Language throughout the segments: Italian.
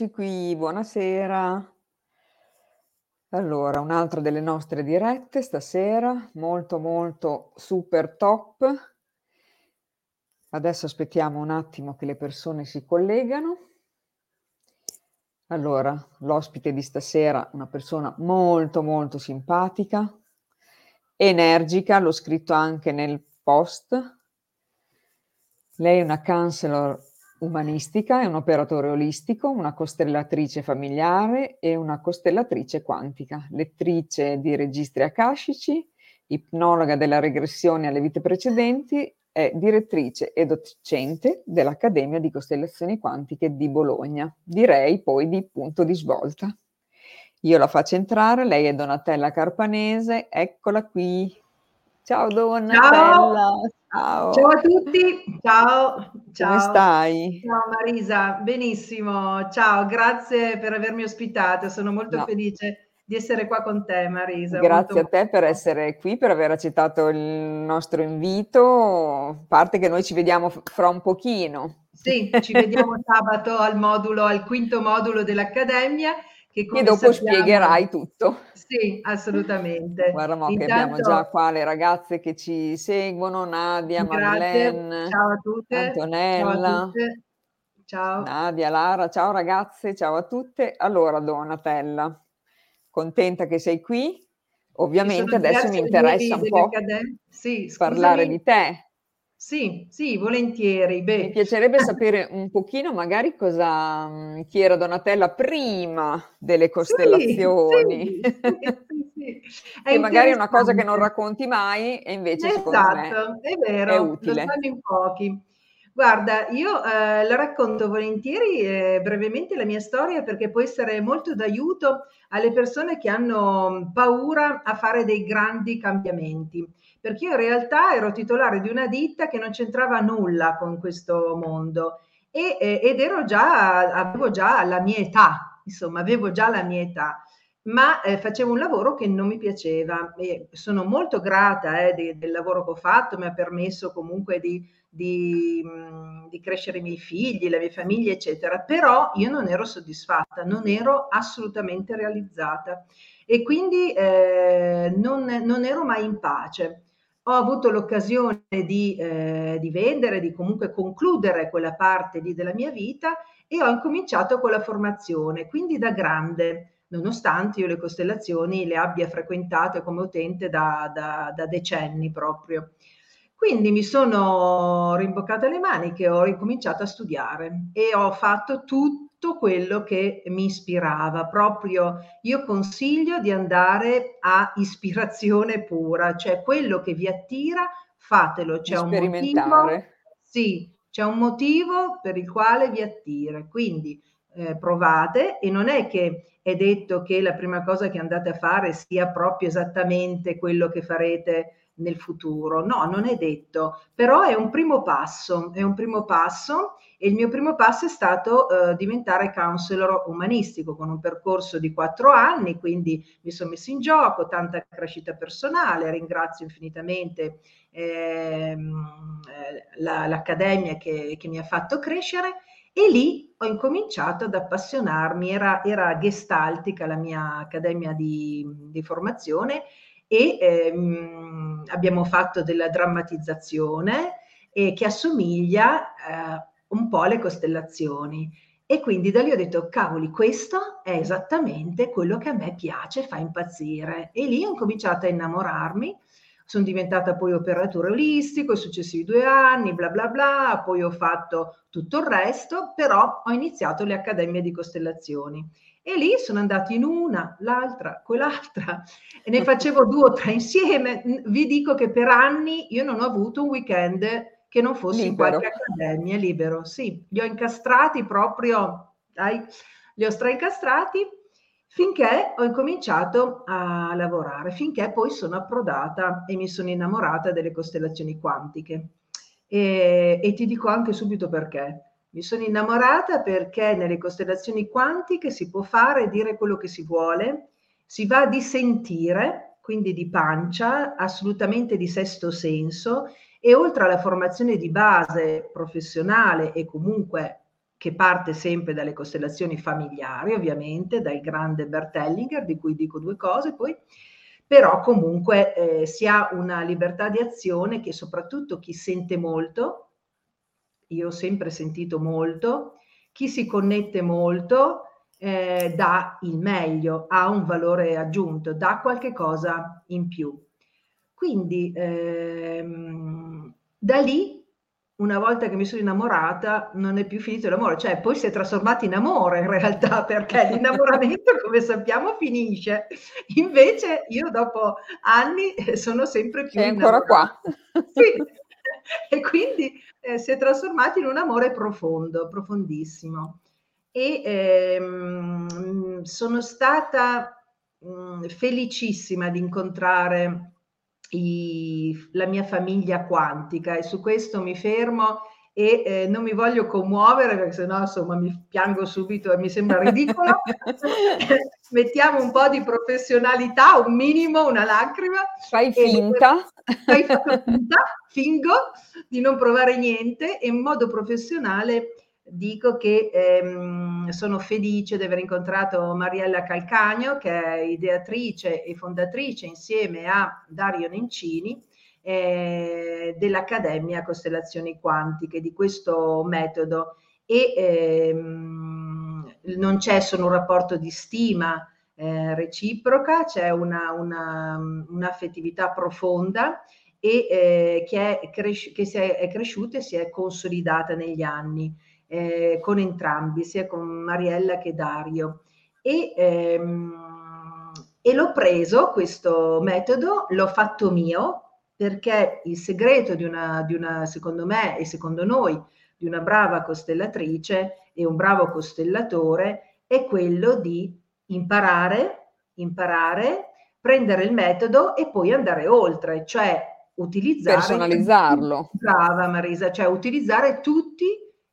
Eccoci qui, buonasera. Allora, un'altra delle nostre dirette stasera, molto molto super top. Adesso aspettiamo un attimo che le persone si collegano. Allora, l'ospite di stasera, una persona molto molto simpatica, energica, l'ho scritto anche nel post. Lei è una counselor umanistica, è un operatore olistico, una costellatrice familiare e una costellatrice quantica, lettrice di registri akashici, ipnologa della regressione alle vite precedenti, è direttrice e docente dell'Accademia di Costellazioni Quantiche di Bologna, direi poi di punto di svolta. Io la faccio entrare, lei è Donatella Carpanese, eccola qui. Ciao Donatella. Ciao. Ciao. Ciao a tutti, ciao. ciao. Come stai? Ciao Marisa, benissimo. Ciao, grazie per avermi ospitata, sono molto no. felice di essere qua con te Marisa. Grazie molto... a te per essere qui, per aver accettato il nostro invito, a parte che noi ci vediamo fra un pochino. Sì, ci vediamo sabato al modulo, al quinto modulo dell'Accademia che e dopo sappiamo... spiegherai tutto. Sì, assolutamente. Guarda mo Intanto... che abbiamo già qua le ragazze che ci seguono, Nadia, Grazie. Marlene, ciao a tutte. Antonella. Ciao a tutte. Ciao. Nadia, Lara, ciao ragazze, ciao a tutte. Allora Donatella, contenta che sei qui. Ovviamente adesso mi interessa un po' sì, parlare di te. Sì, sì, volentieri. Beh. Mi piacerebbe sapere un pochino magari cosa, mhmm, chi era Donatella prima delle costellazioni. Sì, sì, sì, e magari è una cosa che non racconti mai e invece esatto, è, vero, è utile. Lo in pochi. Guarda, io eh, la racconto volentieri eh, brevemente la mia storia perché può essere molto d'aiuto alle persone che hanno paura a fare dei grandi cambiamenti perché io in realtà ero titolare di una ditta che non c'entrava nulla con questo mondo e, ed ero già, avevo già la mia età, insomma, avevo già la mia età, ma eh, facevo un lavoro che non mi piaceva e sono molto grata eh, de, del lavoro che ho fatto, mi ha permesso comunque di, di, mh, di, crescere i miei figli, la mia famiglia, eccetera, però io non ero soddisfatta, non ero assolutamente realizzata e quindi eh, non, non ero mai in pace ho avuto l'occasione di, eh, di, vendere, di comunque concludere quella parte lì della mia vita e ho incominciato con la formazione, quindi da grande, nonostante io le costellazioni le abbia frequentate come utente da, da, da decenni proprio. Quindi mi sono rimboccata le maniche, ho ricominciato a studiare e ho fatto tutto tutto quello che mi ispirava. Proprio io consiglio di andare a ispirazione pura, cioè quello che vi attira, fatelo. C'è un motivo. Sì, c'è un motivo per il quale vi attira. Quindi eh, provate e non è che è detto che la prima cosa che andate a fare sia proprio esattamente quello che farete nel futuro. No, non è detto, però è un primo passo, è un primo passo e il mio primo passo è stato eh, diventare counselor umanistico con un percorso di quattro anni, quindi mi sono messo in gioco, tanta crescita personale, ringrazio infinitamente ehm, eh, la, l'accademia che, che mi ha fatto crescere e lì ho incominciato ad appassionarmi, era, era gestaltica la mia accademia di, di formazione e ehm, abbiamo fatto della drammatizzazione eh, che assomiglia eh, un po' alle costellazioni. E quindi da lì ho detto, cavoli, questo è esattamente quello che a me piace, fa impazzire. E lì ho cominciato a innamorarmi, sono diventata poi operatore olistico, i successivi due anni, bla bla bla, poi ho fatto tutto il resto, però ho iniziato le accademie di costellazioni e lì sono andati in una, l'altra, quell'altra e ne facevo due o tre insieme. Vi dico che per anni io non ho avuto un weekend che non fosse libero. in qualche accademia libero. Sì, li ho incastrati proprio, dai, li ho straincastrati finché ho incominciato a lavorare, finché poi sono approdata e mi sono innamorata delle costellazioni quantiche. E, e ti dico anche subito perché mi sono innamorata perché nelle costellazioni quantiche si può fare e dire quello che si vuole, si va di sentire, quindi di pancia, assolutamente di sesto senso, e oltre alla formazione di base professionale e comunque che parte sempre dalle costellazioni familiari, ovviamente, dal grande Bert Hellinger, di cui dico due cose poi, però comunque eh, si ha una libertà di azione che soprattutto chi sente molto, io ho sempre sentito molto, chi si connette molto eh, dà il meglio, ha un valore aggiunto, dà qualche cosa in più. Quindi ehm, da lì una volta che mi sono innamorata non è più finito l'amore, cioè poi si è trasformato in amore in realtà, perché l'innamoramento come sappiamo finisce. Invece io dopo anni sono sempre più... È ancora qua. Sì, e quindi eh, si è trasformato in un amore profondo, profondissimo. E ehm, sono stata mh, felicissima di incontrare i, la mia famiglia quantica e su questo mi fermo e eh, non mi voglio commuovere perché sennò insomma mi piango subito e mi sembra ridicolo. Mettiamo un po' di professionalità, un minimo, una lacrima. Fai finta. Fai finta, fingo di non provare niente e in modo professionale dico che ehm, sono felice di aver incontrato Mariella Calcagno, che è ideatrice e fondatrice insieme a Dario Nencini eh, dell'Accademia Costellazioni Quantiche, di questo metodo. E ehm, non c'è solo un rapporto di stima eh, reciproca, c'è una, una, un'affettività profonda e eh, che, è, cres- che è, è cresciuta e si è consolidata negli anni eh, con entrambi, sia con Mariella che Dario. E, ehm, e l'ho preso questo metodo, l'ho fatto mio, perché il segreto di una, di una, secondo me e secondo noi, di una brava costellatrice e un bravo costellatore è quello di imparare, imparare, prendere il metodo e poi andare oltre, cioè utilizzare personalizzarlo. Brava Marisa, cioè utilizzare tutti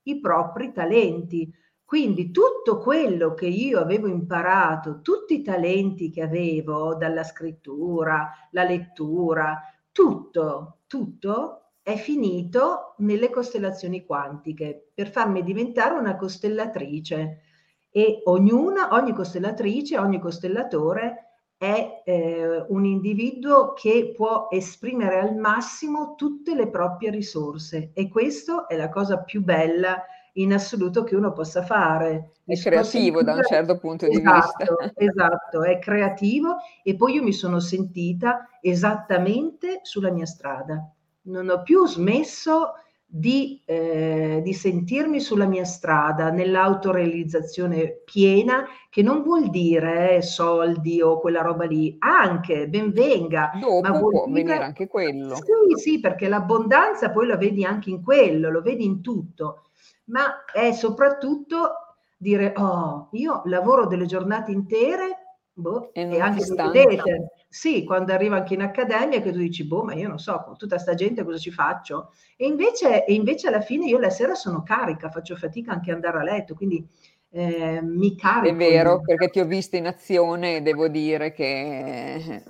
i propri talenti. Quindi tutto quello che io avevo imparato, tutti i talenti che avevo dalla scrittura, la lettura, tutto, tutto è finito nelle costellazioni quantiche per farmi diventare una costellatrice e ognuna, ogni costellatrice, ogni costellatore è eh, un individuo che può esprimere al massimo tutte le proprie risorse e questo è la cosa più bella in assoluto che uno possa fare. È creativo da un certo punto esatto, di vista. Esatto, è creativo e poi io mi sono sentita esattamente sulla mia strada. Non ho più smesso di, eh, di, sentirmi sulla mia strada, nell'autorealizzazione piena, che non vuol dire eh, soldi o quella roba lì, anche, ben venga. Dopo ma può dire, venire anche quello. Sì, sì, perché l'abbondanza poi la vedi anche in quello, lo vedi in tutto, ma è soprattutto dire, oh, io lavoro delle giornate intere Boh, e, e anche vedete, sì, quando arriva anche in accademia che tu dici, boh, ma io non so, con tutta sta gente cosa ci faccio? E invece, e invece alla fine io la sera sono carica, faccio fatica anche ad andare a letto, quindi eh, mi carico. È vero, perché ti ho vista in azione e devo dire che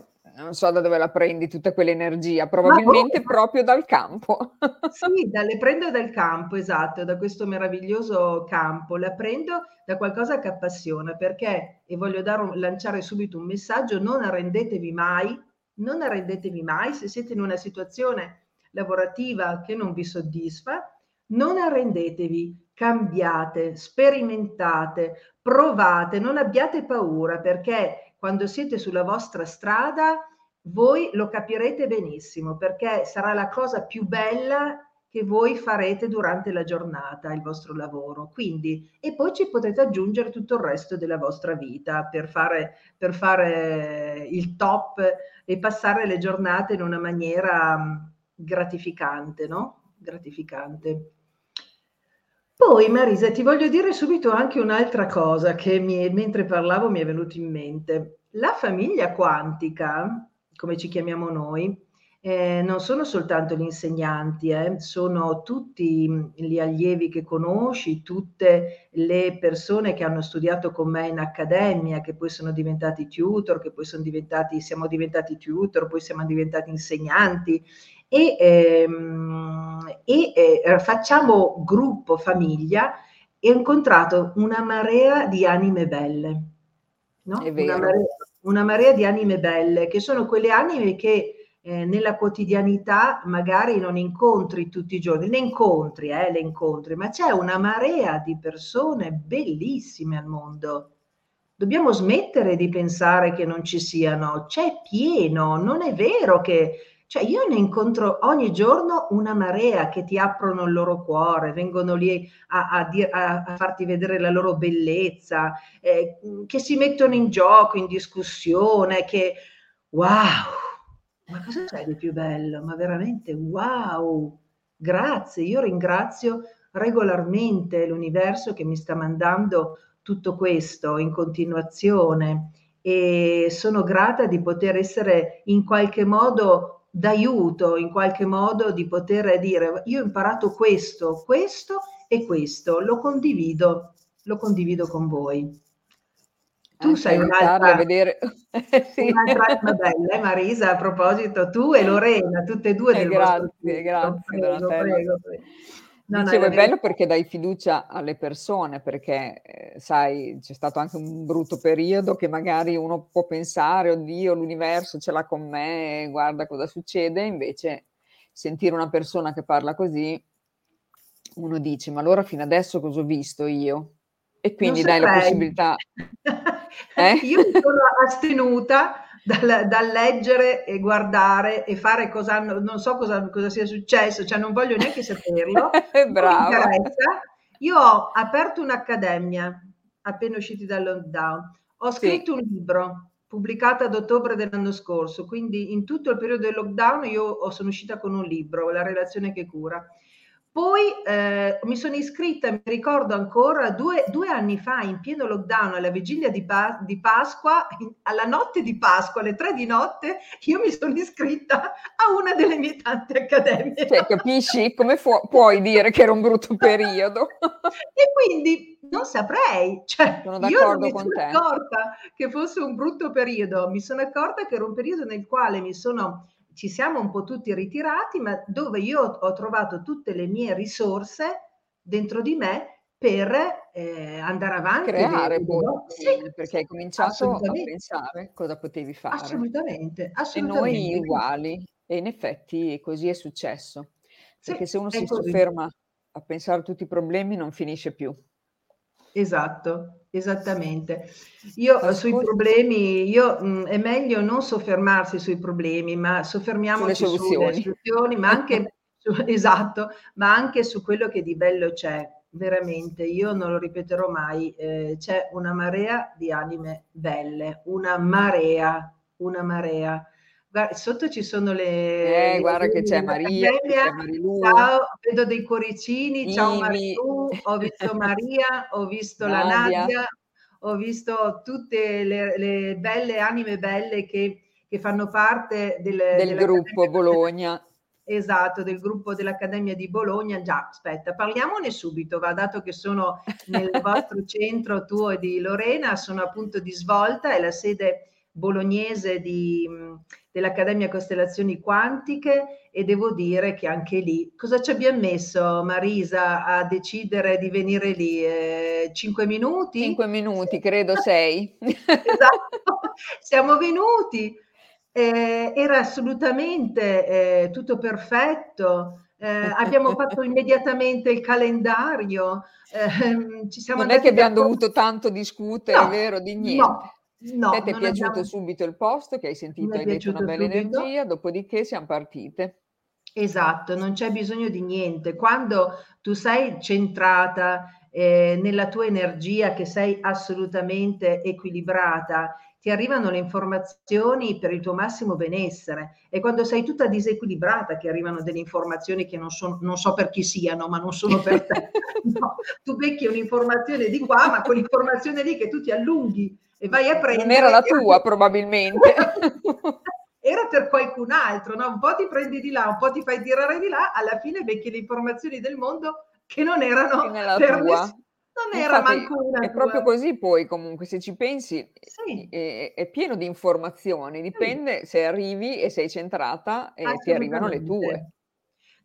non so da dove la prendi tutta quell'energia, probabilmente proprio dal campo. sì, le prendo dal campo, esatto, da questo meraviglioso campo, la prendo da qualcosa che appassiona, perché, e voglio dare, lanciare subito un messaggio, non arrendetevi mai, non arrendetevi mai se siete in una situazione lavorativa che non vi soddisfa, non arrendetevi, cambiate, sperimentate, provate, non abbiate paura perché quando siete sulla vostra strada, voi lo capirete benissimo perché sarà la cosa più bella che voi farete durante la giornata, il vostro lavoro. Quindi, e poi ci potete aggiungere tutto il resto della vostra vita per fare, per fare il top e passare le giornate in una maniera mm, gratificante, no? Gratificante. Poi Marisa, ti voglio dire subito anche un'altra cosa che mi, mentre parlavo mi è venuto in mente. La famiglia quantica, come ci chiamiamo noi, eh, non sono soltanto gli insegnanti, eh, sono tutti gli allievi che conosci, tutte le persone che hanno studiato con me in accademia, che poi sono diventati tutor, che poi sono diventati, siamo diventati tutor, poi siamo diventati insegnanti e, ehm, e eh, facciamo gruppo famiglia e ho incontrato una marea di anime belle, no? Una marea, una marea di anime belle, che sono quelle anime che eh, nella quotidianità magari non incontri tutti i giorni, ne incontri, eh, le incontri, ma c'è una marea di persone bellissime al mondo. Dobbiamo smettere di pensare che non ci siano, c'è pieno, non è vero che cioè io ne incontro ogni giorno una marea che ti aprono il loro cuore, vengono lì a, a, a, a farti vedere la loro bellezza, eh, che si mettono in gioco, in discussione, che wow, ma cosa c'è di più bello? Ma veramente wow, grazie, io ringrazio regolarmente l'universo che mi sta mandando tutto questo in continuazione e sono grata di poter essere in qualche modo d'aiuto in qualche modo di poter dire io ho imparato questo, questo e questo, lo condivido, lo condivido con voi. Tu Anche sei un'altra, vedere... sì. un'altra bella, eh, Marisa, a proposito, tu e Lorena, tutte e due eh, grazie, grazie, prego, prego, prego. No, Dicevo, no, è bello perché dai fiducia alle persone, perché eh, sai, c'è stato anche un brutto periodo che magari uno può pensare, oddio, l'universo ce l'ha con me, guarda cosa succede, invece sentire una persona che parla così, uno dice, ma allora fino adesso cosa ho visto io? E quindi dai la possibilità... eh? Io mi sono astenuta dal, dal, leggere e guardare e fare cosa hanno, non so cosa, cosa sia successo, cioè non voglio neanche saperlo. Brava. Io ho aperto un'accademia appena usciti dal lockdown, ho scritto sì. un libro pubblicato ad ottobre dell'anno scorso, quindi in tutto il periodo del lockdown io sono uscita con un libro, La relazione che cura. Poi eh, mi sono iscritta, mi ricordo ancora, due, due, anni fa, in pieno lockdown, alla vigilia di, pa- di Pasqua, in, alla notte di Pasqua, alle tre di notte, io mi sono iscritta a una delle mie tante accademie. Cioè, capisci? Come fu- puoi dire che era un brutto periodo? e quindi non saprei, cioè, sono d'accordo io non mi sono te. accorta che fosse un brutto periodo, mi sono accorta che era un periodo nel quale mi sono ci siamo un po' tutti ritirati, ma dove io ho trovato tutte le mie risorse dentro di me per eh, andare avanti. Creare poi, sì, perché hai cominciato a pensare cosa potevi fare. Assolutamente, assolutamente. E noi uguali, e in effetti così è successo. Perché sì, se uno si così. sofferma a pensare a tutti i problemi non finisce più. Esatto, esattamente. Io sui problemi, io, mh, è meglio non soffermarsi sui problemi, ma soffermiamoci sulle soluzioni, sulle soluzioni ma anche su, esatto, ma anche su quello che di bello c'è. Veramente, io non lo ripeterò mai, eh, c'è una marea di anime belle, una marea, una marea. Guarda, sotto ci sono le... Eh, le guarda che c'è Maria, c'è Marilu. Ciao, vedo dei cuoricini, Ivi. ciao Marilu, ho visto Maria, ho visto Nadia. la Nadia, ho visto tutte le, le belle anime belle che, che fanno parte del, del gruppo Bologna. Esatto, del gruppo dell'Accademia di Bologna. Già, aspetta, parliamone subito, va dato che sono nel vostro centro tuo e di Lorena, sono appunto di svolta, è la sede bolognese di, dell'Accademia Costellazioni Quantiche e devo dire che anche lì, cosa ci abbiamo messo Marisa a decidere di venire lì? Eh, cinque minuti? Cinque minuti, credo sei. esatto, siamo venuti, eh, era assolutamente eh, tutto perfetto. Eh, abbiamo fatto immediatamente il calendario. Eh, ci siamo non è che abbiamo dovuto tanto discutere, no, vero? Di niente. No, No, ti è piaciuto abbiamo... subito il posto, che hai sentito, hai detto una bella subito. energia, dopodiché siamo partite. Esatto, non c'è bisogno di niente. Quando tu sei centrata eh, nella tua energia, che sei assolutamente equilibrata, ti arrivano le informazioni per il tuo massimo benessere. E quando sei tutta disequilibrata, che arrivano delle informazioni che non, so, non so per chi siano, ma non sono per te. no, tu becchi un'informazione di qua, ma quell'informazione lì che tu ti allunghi e vai a prendere... Non era la tua probabilmente. era per qualcun altro, no? un po' ti prendi di là, un po' ti fai tirare di là, alla fine becchi le informazioni del mondo che non erano per tua. Ness- non era Infatti, manco una È tua. proprio così poi comunque, se ci pensi, sì. è, è, pieno di informazioni, dipende sì. se arrivi e sei centrata e ti arrivano le tue.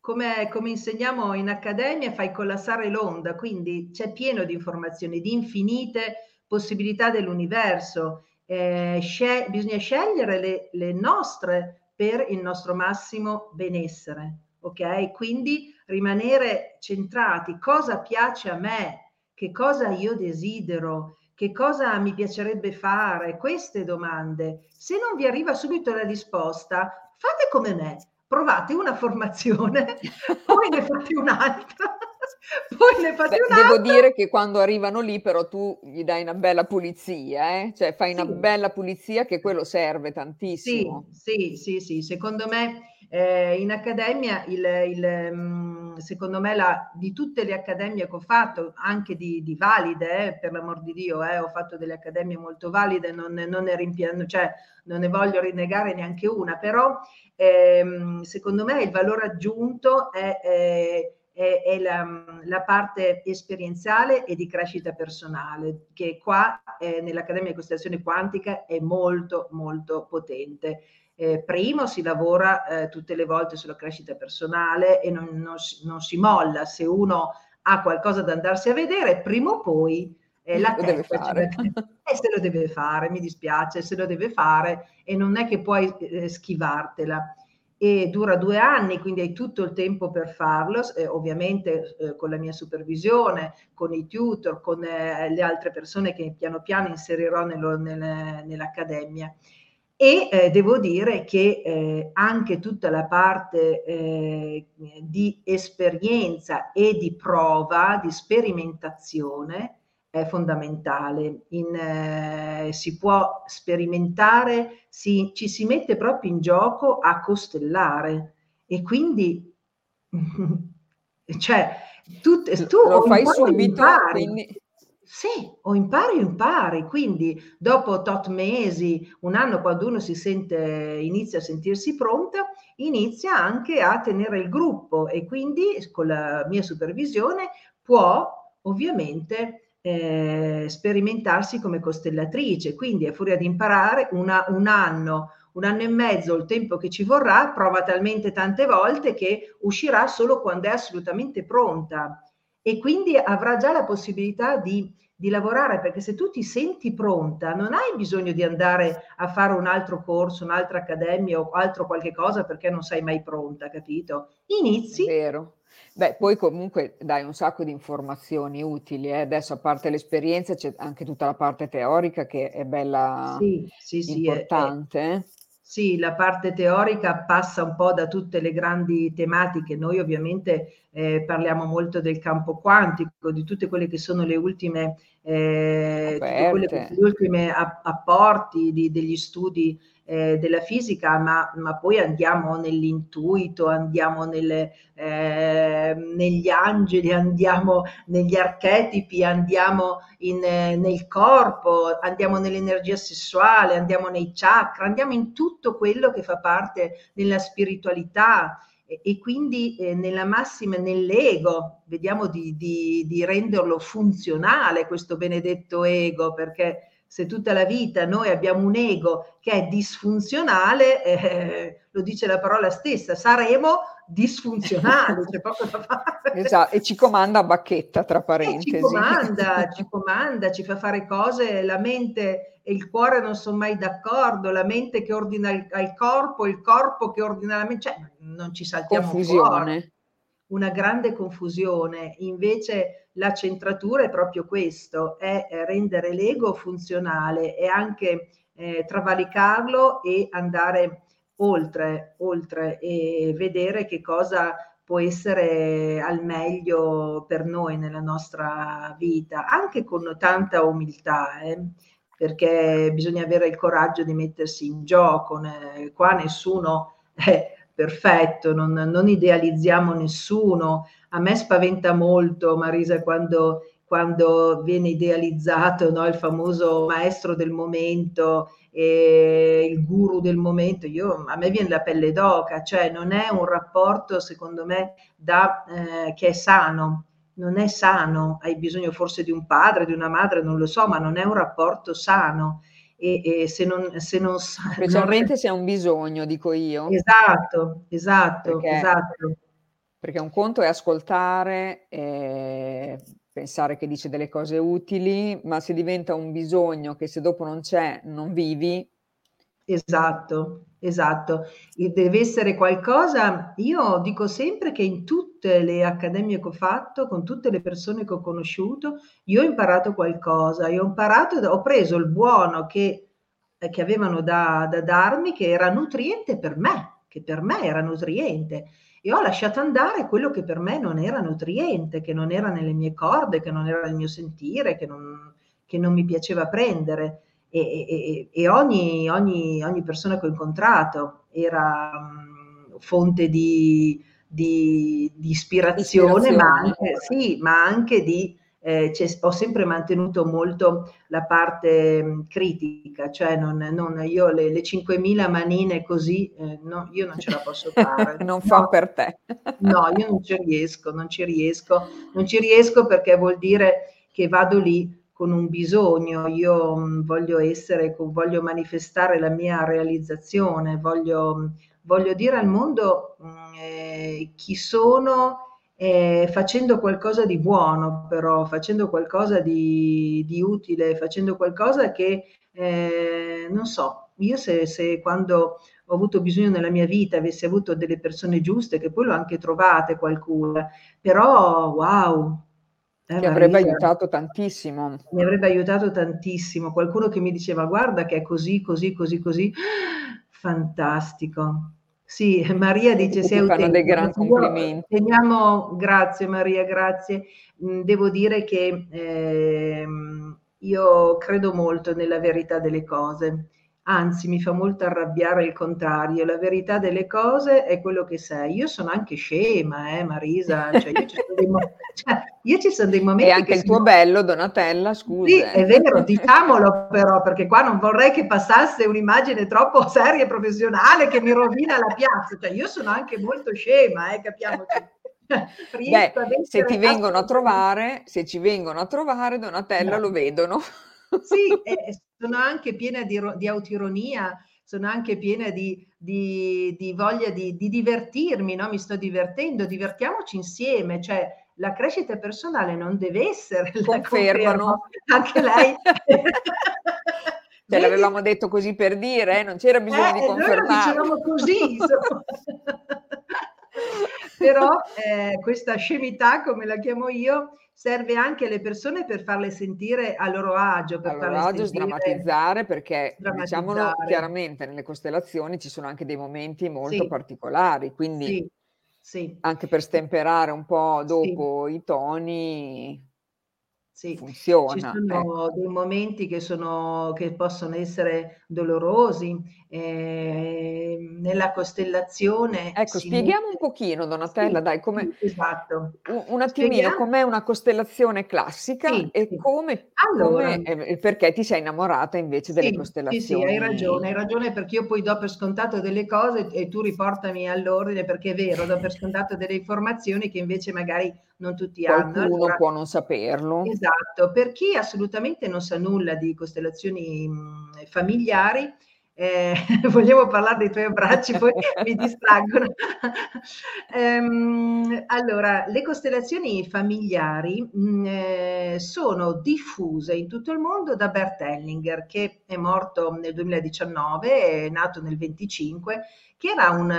come, come, insegniamo in accademia, fai collassare l'onda, quindi c'è pieno di informazioni, di infinite possibilità dell'universo. Eh, scel- bisogna scegliere le, le nostre per il nostro massimo benessere, ok? Quindi rimanere centrati, cosa piace a me, che cosa io desidero, che cosa mi piacerebbe fare, queste domande. Se non vi arriva subito la risposta, fate come me, provate una formazione, poi ne fate un'altra. Poi ne fate Beh, un'altra. Devo dire che quando arrivano lì però tu gli dai una bella pulizia, eh? cioè fai sì. una bella pulizia che quello serve tantissimo. Sì, sì, sì, sì. secondo me eh, in accademia, il, il, mm, secondo me, la, di tutte le accademie che ho fatto, anche di, di valide, eh, per l'amor di Dio, eh, ho fatto delle accademie molto valide, non, non, ne rimpiano, cioè, non ne voglio rinnegare neanche una, però ehm, secondo me il valore aggiunto è, è, è la, la, parte esperienziale e di crescita personale, che qua eh, nell'Accademia di Costellazione Quantica è molto, molto potente eh, primo si lavora eh, tutte le volte sulla crescita personale e non, non, non, si molla. Se uno ha qualcosa da andarsi a vedere, prima o poi eh, la lo deve fare. e se lo deve fare, mi dispiace, se lo deve fare e non è che puoi eh, schivartela. E dura due anni, quindi hai tutto il tempo per farlo, eh, ovviamente eh, con la mia supervisione, con i tutor, con eh, le altre persone che piano piano inserirò nello, nel, nell'accademia. E eh, devo dire che eh, anche tutta la parte eh, di esperienza e di prova, di sperimentazione è fondamentale. In, eh, si può sperimentare, si, ci si mette proprio in gioco a costellare. E quindi cioè tu, tu lo fai subito, quindi sì, o impari o impari, quindi dopo tot mesi, un anno, quando uno si sente, inizia a sentirsi pronta, inizia anche a tenere il gruppo. E quindi con la mia supervisione può ovviamente eh, sperimentarsi come costellatrice, quindi a furia di imparare una, un anno, un anno e mezzo, il tempo che ci vorrà, prova talmente tante volte che uscirà solo quando è assolutamente pronta e quindi avrà già la possibilità di di lavorare, perché se tu ti senti pronta, non hai bisogno di andare a fare un altro corso, un'altra accademia o altro qualche cosa perché non sei mai pronta, capito? Inizi. Beh, poi comunque dai un sacco di informazioni utili. Eh. Adesso, a parte l'esperienza, c'è anche tutta la parte teorica che è bella sì, sì, importante. Sì, è, è, sì, la parte teorica passa un po' da tutte le grandi tematiche. Noi ovviamente eh, parliamo molto del campo quantico, di tutte quelle che sono le ultime eh, gli ultimi apporti di, degli studi eh, della fisica, ma, ma, poi andiamo nell'intuito, andiamo nelle, eh, negli angeli, andiamo negli archetipi, andiamo in, eh, nel corpo, andiamo nell'energia sessuale, andiamo nei chakra, andiamo in tutto quello che fa parte della spiritualità. E quindi eh, nella massima, nell'ego, vediamo di, di, di, renderlo funzionale questo benedetto ego, perché se tutta la vita noi abbiamo un ego che è disfunzionale, eh, lo dice la parola stessa, saremo disfunzionali, c'è poco da fare. Esatto, e ci comanda a bacchetta, tra parentesi. E ci comanda, ci comanda, ci fa fare cose, la mente e il cuore non sono mai d'accordo, la mente che ordina il, al corpo, il corpo che ordina la mente, cioè non ci saltiamo Confusione. Fuori. Una grande confusione. Invece la centratura è proprio questo, è rendere l'ego funzionale e anche eh, travalicarlo e andare oltre, oltre e vedere che cosa può essere al meglio per noi nella nostra vita, anche con tanta umiltà. Eh? perché bisogna avere il coraggio di mettersi in gioco. Qua nessuno è perfetto, non, non, idealizziamo nessuno. A me spaventa molto, Marisa, quando, quando viene idealizzato no, il famoso maestro del momento, eh, il guru del momento. Io, a me viene la pelle d'oca, cioè non è un rapporto, secondo me, da, eh, che è sano non è sano, hai bisogno forse di un padre, di una madre, non lo so, ma non è un rapporto sano. E, e se non, se non specialmente non... se ha un bisogno, dico io. Esatto, esatto, Perché... esatto. Perché un conto è ascoltare, eh, pensare che dice delle cose utili, ma se diventa un bisogno che se dopo non c'è, non vivi. Esatto, esatto. Deve essere qualcosa, io dico sempre che in tutte le accademie che ho fatto, con tutte le persone che ho conosciuto, io ho imparato qualcosa, io ho imparato, ho preso il buono che, che avevano da, da darmi, che era nutriente per me, che per me era nutriente e ho lasciato andare quello che per me non era nutriente, che non era nelle mie corde, che non era nel mio sentire, che non, che non mi piaceva prendere. E, e, e ogni, ogni, ogni, persona che ho incontrato era um, fonte di, di, di ispirazione, ispirazione, ma anche, sì, ma anche di eh, ho sempre mantenuto molto la parte mh, critica, cioè non, non, io le, le 5.000 manine così, eh, no, io non ce la posso fare. non no, fa per te. no, io non ci riesco, non ci riesco, non ci riesco perché vuol dire che vado lì con un bisogno, io mh, voglio essere, voglio manifestare la mia realizzazione, voglio, voglio dire al mondo mh, eh, chi sono eh, facendo qualcosa di buono, però facendo qualcosa di, di utile, facendo qualcosa che, eh, non so, io se, se, quando ho avuto bisogno nella mia vita avessi avuto delle persone giuste, che poi l'ho anche trovate qualcuna, però wow. Eh, mi avrebbe aiutato tantissimo. Mi avrebbe aiutato tantissimo. Qualcuno che mi diceva guarda che è così, così, così, così. Fantastico. Sì, Maria dice sei fanno dei gran complimenti. Teniamo, grazie Maria, grazie. Mm, devo dire che eh, io credo molto nella verità delle cose anzi mi fa molto arrabbiare il contrario, la verità delle cose è quello che sei. Io sono anche scema, eh, Marisa, cioè io, ci sono dei, mo- cioè, io ci sono dei momenti... E anche il tuo sono... bello, Donatella, scusa. Sì, è vero, diciamolo però, perché qua non vorrei che passasse un'immagine troppo seria e professionale che mi rovina la piazza, cioè io sono anche molto scema, eh, capiamoci. Beh, se ti vengono a trovare, se ci vengono a trovare, Donatella no. lo vedono. Sì, eh, sono anche piena di, di autoironia, sono anche piena di, di, di voglia di, divertirmi, no? mi sto divertendo, divertiamoci insieme, cioè la crescita personale non deve essere confermano anche lei Ce l'avevamo detto così per dire, eh? non c'era bisogno eh, di confermare. Noi dicevamo così, però eh, questa scemità, come la chiamo io, serve anche alle persone per farle sentire a loro agio. Per a loro agio, sdrammatizzare, perché diciamolo chiaramente, nelle costellazioni ci sono anche dei momenti molto sì. particolari, quindi sì. Sì. anche per stemperare un po' dopo i toni sì, funziona. Ci sono eh. dei momenti che, sono, che possono essere dolorosi. Eh, nella costellazione. Ecco, spieghiamo mette... un pochino, Donatella, sì, dai, come esatto. un, un attimino spieghiamo... com'è una costellazione classica sì, e sì. come, allora, come eh, perché ti sei innamorata invece delle costellazioni. Sì, sì, hai ragione, hai ragione perché io poi do per scontato delle cose e tu riportami all'ordine perché è vero, do per scontato delle informazioni che invece magari non tutti Qualcuno hanno. Qualcuno può non saperlo. Esatto, per chi assolutamente non sa nulla di costellazioni mh, familiari, eh, volevo parlare dei tuoi abbracci, poi mi distraggono. ehm, allora, le costellazioni familiari mh, mm, eh, sono diffuse in tutto il mondo da Bert Hellinger, che è morto nel 2019, è nato nel 25, che era un,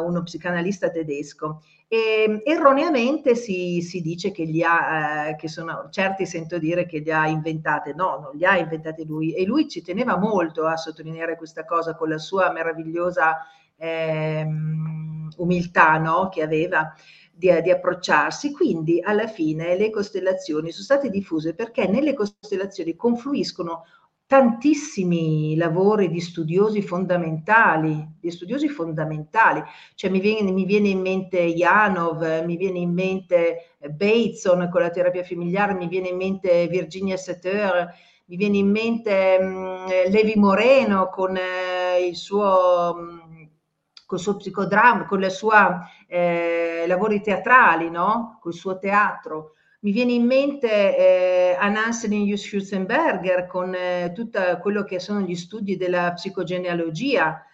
uno psicanalista tedesco e erroneamente si, si, dice che li ha, eh, che sono, certi sento dire che li ha inventate, no, non li ha inventate lui e lui ci teneva molto a sottolineare questa cosa con la sua meravigliosa eh, umiltà no, che aveva di, di approcciarsi. Quindi alla fine le costellazioni sono state diffuse perché nelle costellazioni confluiscono tantissimi lavori di studiosi fondamentali, di studiosi fondamentali, cioè mi viene, mi viene in mente Janov, mi viene in mente Bateson con la terapia familiare, mi viene in mente Virginia Satter, mi viene in mente um, Levi Moreno con eh, il suo um, suo psicodramma, con i suoi eh, lavori teatrali, no? col suo teatro. Mi viene in mente eh, Anansen Schutzenberger con eh, tutto quello che sono gli studi della psicogenealogia.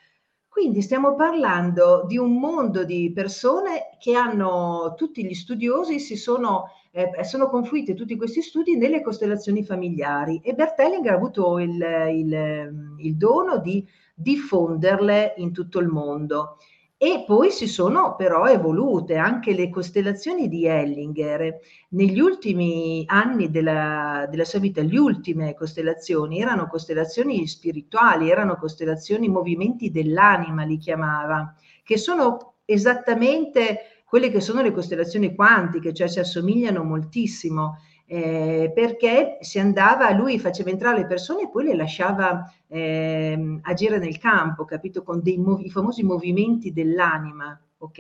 Quindi stiamo parlando di un mondo di persone che hanno, tutti gli studiosi si sono, eh, sono confluiti tutti questi studi nelle costellazioni familiari e Bert Hellinger ha avuto il, il, il dono di diffonderle in tutto il mondo. E poi si sono però evolute anche le costellazioni di Hellinger. Negli ultimi anni della, della, sua vita, le ultime costellazioni erano costellazioni spirituali, erano costellazioni movimenti dell'anima, li chiamava, che sono esattamente quelle che sono le costellazioni quantiche, cioè si assomigliano moltissimo eh, perché si andava, lui faceva entrare le persone e poi le lasciava eh, agire nel campo, capito? Con dei mov- i famosi movimenti dell'anima, ok?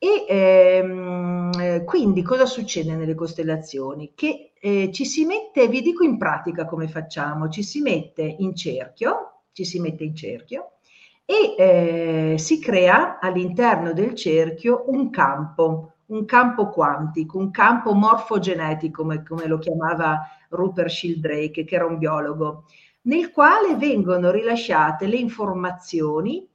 E ehm, quindi cosa succede nelle costellazioni? Che eh, ci si mette, vi dico in pratica come facciamo, ci si mette in cerchio, ci si mette in cerchio e eh, si crea all'interno del cerchio un campo, un campo quantico, un campo morfogenetico, come, come lo chiamava Rupert Sheldrake, che era un biologo, nel quale vengono rilasciate le informazioni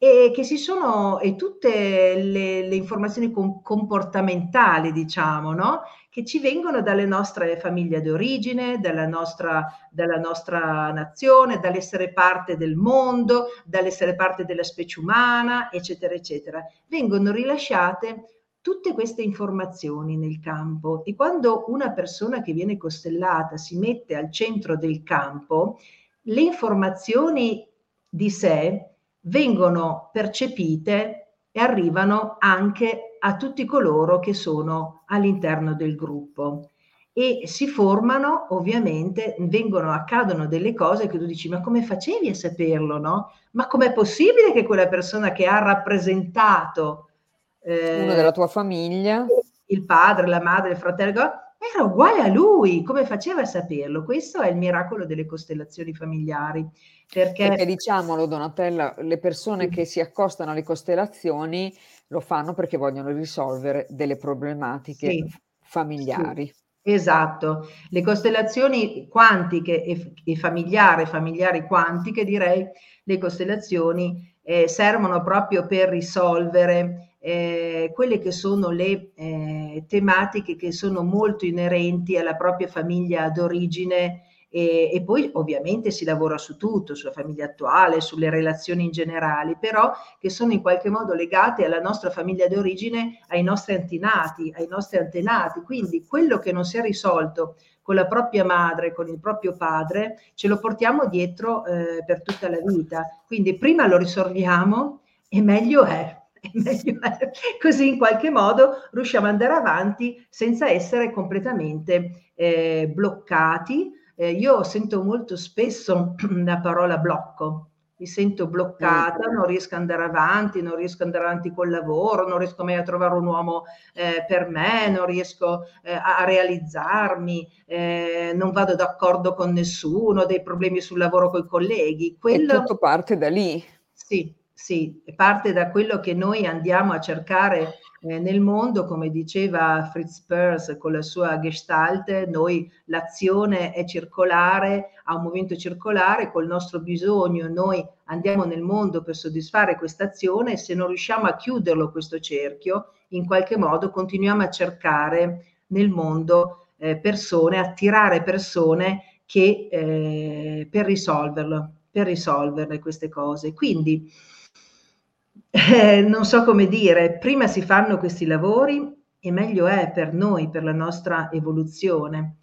e che si sono e tutte le, le informazioni com- comportamentali, diciamo, no? che ci vengono dalle nostre famiglie d'origine, dalla nostra, dalla nostra nazione, dall'essere parte del mondo, dall'essere parte della specie umana, eccetera, eccetera. Vengono rilasciate tutte queste informazioni nel campo e quando una persona che viene costellata si mette al centro del campo, le informazioni di sé vengono percepite e arrivano anche a tutti coloro che sono all'interno del gruppo e si formano ovviamente, vengono, accadono delle cose che tu dici ma come facevi a saperlo, no? Ma com'è possibile che quella persona che ha rappresentato eh, uno della tua famiglia, il padre, la madre, il fratello, era uguale a lui, come faceva a saperlo? Questo è il miracolo delle costellazioni familiari. Perché, perché diciamolo, Donatella, le persone sì. che si accostano alle costellazioni lo fanno perché vogliono risolvere delle problematiche sì. familiari. Sì. Esatto, le costellazioni quantiche e, e familiari, familiari quantiche direi, le costellazioni eh, servono proprio per risolvere eh, quelle che sono le eh, tematiche che sono molto inerenti alla propria famiglia d'origine e, e, poi ovviamente si lavora su tutto, sulla famiglia attuale, sulle relazioni in generale, però che sono in qualche modo legate alla nostra famiglia d'origine, ai nostri antenati, ai nostri antenati. Quindi quello che non si è risolto con la propria madre, con il proprio padre, ce lo portiamo dietro eh, per tutta la vita. Quindi prima lo risolviamo e meglio è. Così in qualche modo riusciamo ad andare avanti senza essere completamente eh, bloccati. Eh, io sento molto spesso la parola blocco, mi sento bloccata, non riesco ad andare avanti, non riesco ad andare avanti col lavoro, non riesco mai a trovare un uomo eh, per me, non riesco eh, a realizzarmi, eh, non vado d'accordo con nessuno, ho dei problemi sul lavoro con i colleghi. Quello... E tutto parte da lì. Sì, sì, parte da quello che noi andiamo a cercare eh, nel mondo, come diceva Fritz Perls con la sua Gestalt, noi l'azione è circolare, ha un movimento circolare, col nostro bisogno noi andiamo nel mondo per soddisfare questa azione e se non riusciamo a chiuderlo questo cerchio, in qualche modo continuiamo a cercare nel mondo eh, persone, attirare persone che eh, per risolverlo, per risolverle queste cose. Quindi eh, non so come dire, prima si fanno questi lavori e meglio è per noi, per la nostra evoluzione.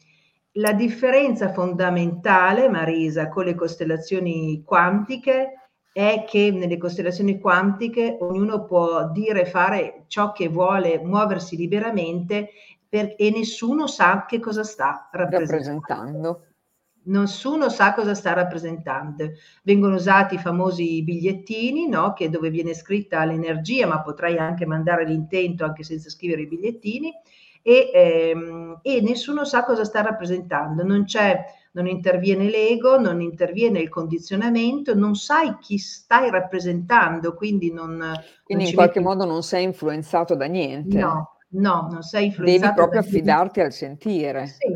La differenza fondamentale, Marisa, con le costellazioni quantiche è che nelle costellazioni quantiche ognuno può dire e fare ciò che vuole, muoversi liberamente per, e nessuno sa che cosa sta rappresentando. rappresentando nessuno sa cosa sta rappresentando. Vengono usati i famosi bigliettini, no? che dove viene scritta l'energia, ma potrai anche mandare l'intento anche senza scrivere i bigliettini, e, ehm, e nessuno sa cosa sta rappresentando. Non c'è, non interviene l'ego, non interviene il condizionamento, non sai chi stai rappresentando, quindi non... Quindi non in qualche metti... modo non sei influenzato da niente. No, no, non sei influenzato. Devi proprio affidarti al sentire. Sì,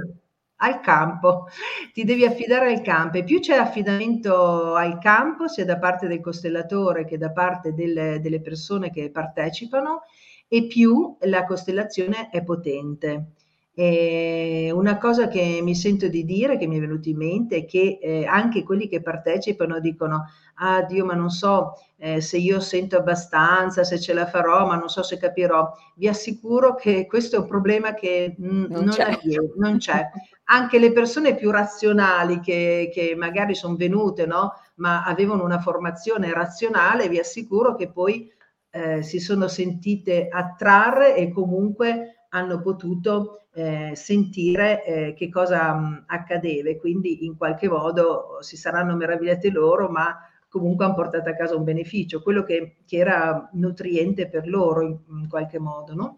al campo, ti devi affidare al campo e più c'è affidamento al campo sia da parte del costellatore che da parte delle, delle persone che partecipano e più la costellazione è potente. E una cosa che mi sento di dire, che mi è venuta in mente, è che eh, anche quelli che partecipano dicono, ah Dio, ma non so eh, se io sento abbastanza, se ce la farò, ma non so se capirò. Vi assicuro che questo è un problema che n- non, non, c'è. non, c'è. Anche le persone più razionali che, che magari sono venute, no? ma avevano una formazione razionale, vi assicuro che poi eh, si sono sentite attrarre e comunque hanno potuto eh, sentire eh, che cosa mh, accadeva e quindi in qualche modo si saranno meravigliate loro, ma comunque hanno portato a casa un beneficio, quello che, che era nutriente per loro in, in qualche modo, no?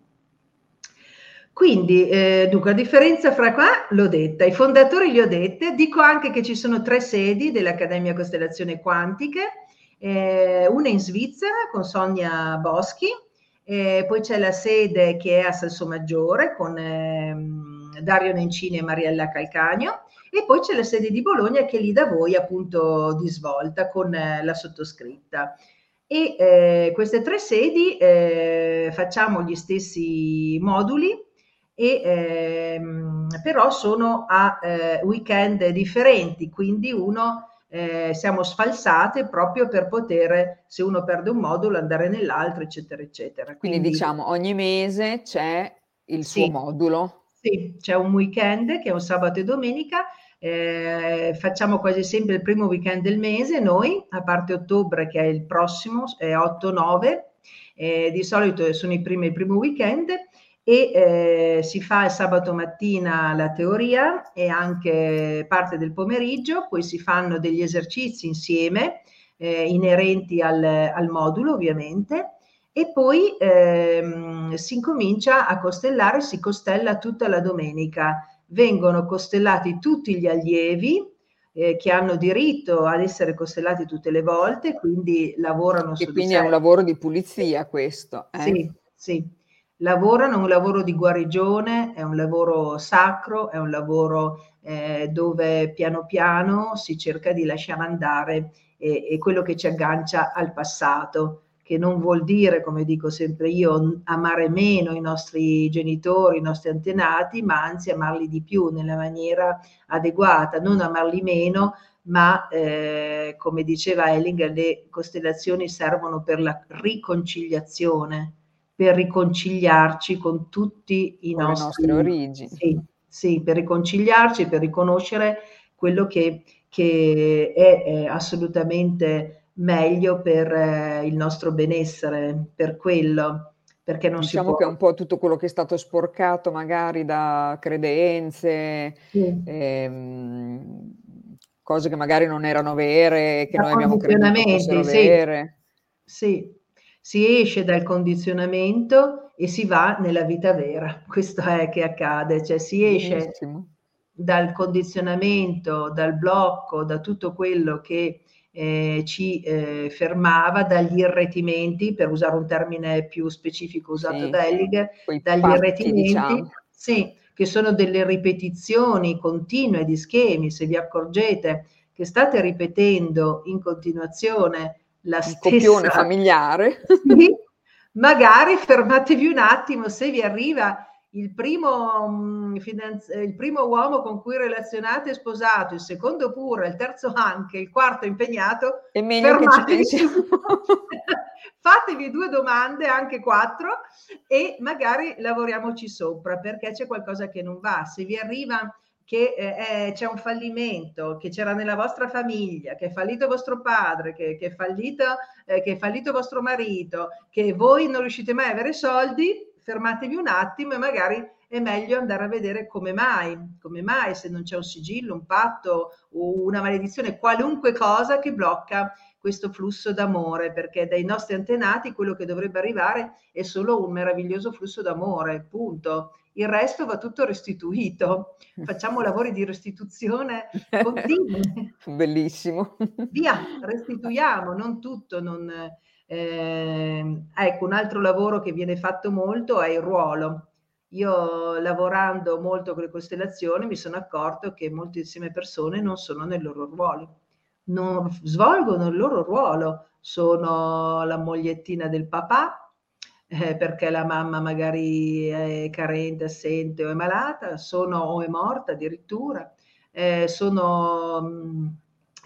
Quindi, eh, dunque, la differenza fra qua l'ho detta, i fondatori li ho dette, dico anche che ci sono tre sedi dell'Accademia Costellazione Quantiche, eh, una in Svizzera con Sonia Boschi, eh, poi c'è la sede che è a Salsomaggiore con ehm, Dario Nencini e Mariella Calcagno e poi c'è la sede di Bologna che è lì da voi appunto di svolta con eh, la sottoscritta. E eh, queste tre sedi eh, facciamo gli stessi moduli e ehm, però sono a eh, weekend differenti, quindi uno eh, siamo sfalsate proprio per poter, se uno perde un modulo, andare nell'altro, eccetera, eccetera. Quindi, Quindi diciamo ogni mese c'è il suo sì, modulo. Sì, c'è un weekend che è un sabato e domenica. Eh, facciamo quasi sempre il primo weekend del mese noi, a parte ottobre che è il prossimo, è 8-9, eh, di solito sono i primi, il primo weekend e eh, si fa il sabato mattina la teoria e anche parte del pomeriggio, poi si fanno degli esercizi insieme eh, inerenti al, al, modulo ovviamente e poi ehm, si incomincia a costellare, si costella tutta la domenica, vengono costellati tutti gli allievi eh, che hanno diritto ad essere costellati tutte le volte, quindi lavorano su... E quindi è un lavoro di pulizia questo. Eh? Sì, sì lavorano, un lavoro di guarigione, è un lavoro sacro, è un lavoro eh, dove piano piano si cerca di lasciare andare eh, e quello che ci aggancia al passato, che non vuol dire, come dico sempre io, amare meno i nostri genitori, i nostri antenati, ma anzi amarli di più nella maniera adeguata, non amarli meno, ma eh, come diceva Ellinger, le costellazioni servono per la riconciliazione per riconciliarci con tutti i con nostri... Le nostre origini. Sì, sì, per riconciliarci, per riconoscere quello che, che è, è, assolutamente meglio per eh, il nostro benessere, per quello. Perché non diciamo si può... che è un po' tutto quello che è stato sporcato magari da credenze, sì. ehm, cose che magari non erano vere, che da noi abbiamo creduto fossero sì. vere. Sì, si esce dal condizionamento e si va nella vita vera. Questo è che accade, cioè si esce Benissimo. dal condizionamento, dal blocco, da tutto quello che eh, ci eh, fermava, dagli irretimenti, per usare un termine più specifico usato sì, da Ellig, dagli patti, irretimenti, diciamo. sì, che sono delle ripetizioni continue di schemi, se vi accorgete che state ripetendo in continuazione la stessa... copione familiare. Sì, magari fermatevi un attimo se vi arriva il primo, mm, finanzi- il primo uomo con cui relazionate è sposato, il secondo pure, il terzo anche, il quarto impegnato. È meglio che ci. Fatevi due domande, anche quattro, e magari lavoriamoci sopra perché c'è qualcosa che non va. Se vi arriva che eh, eh, c'è un fallimento, che c'era nella vostra famiglia, che è fallito vostro padre, che, che, è fallito, eh, che è fallito vostro marito, che voi non riuscite mai a avere soldi, fermatevi un attimo e magari è meglio andare a vedere come mai, come mai se non c'è un sigillo, un patto una maledizione, qualunque cosa che blocca questo flusso d'amore, perché dai nostri antenati quello che dovrebbe arrivare è solo un meraviglioso flusso d'amore, punto. Il resto va tutto restituito. Facciamo lavori di restituzione continui. Bellissimo. Via, restituiamo, non tutto, non, eh, ecco, un altro lavoro che viene fatto molto è il ruolo. io lavorando molto con le costellazioni mi sono accorto che moltissime persone non sono nel loro ruolo, non svolgono il loro ruolo, sono la mogliettina del papà, eh, perché la mamma magari è carente, assente o è malata, sono o è morta addirittura, eh, sono, mh, mm,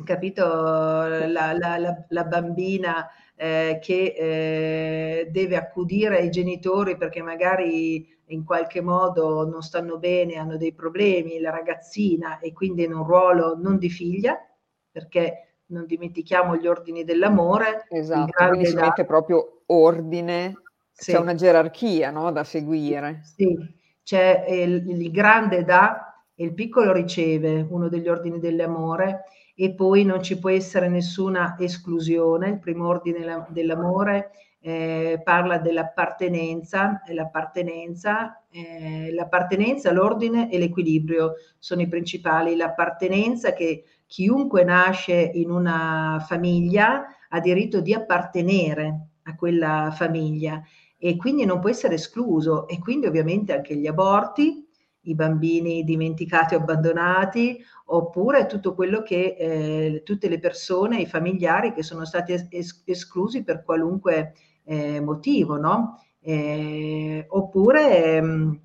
capito, la, la, la, la bambina eh, che eh, deve accudire ai genitori perché magari in qualche modo non stanno bene, hanno dei problemi, la ragazzina e quindi in un ruolo non di figlia, perché non dimentichiamo gli ordini dell'amore. Esatto, quindi si mette proprio ordine, sì. c'è una gerarchia no, da seguire. Sì, c'è il, il grande dà e il piccolo riceve, uno degli ordini dell'amore, e poi non ci può essere nessuna esclusione. Il primo ordine dell'amore eh, parla dell'appartenenza e l'appartenenza, eh, l'appartenenza, l'ordine e l'equilibrio sono i principali. L'appartenenza che chiunque nasce in una famiglia ha diritto di appartenere a quella famiglia e quindi non può essere escluso e quindi ovviamente anche gli aborti i bambini dimenticati o abbandonati, oppure tutto quello che eh, tutte le persone, i familiari che sono stati es- esclusi per qualunque eh, motivo, no? Eh, oppure ehm,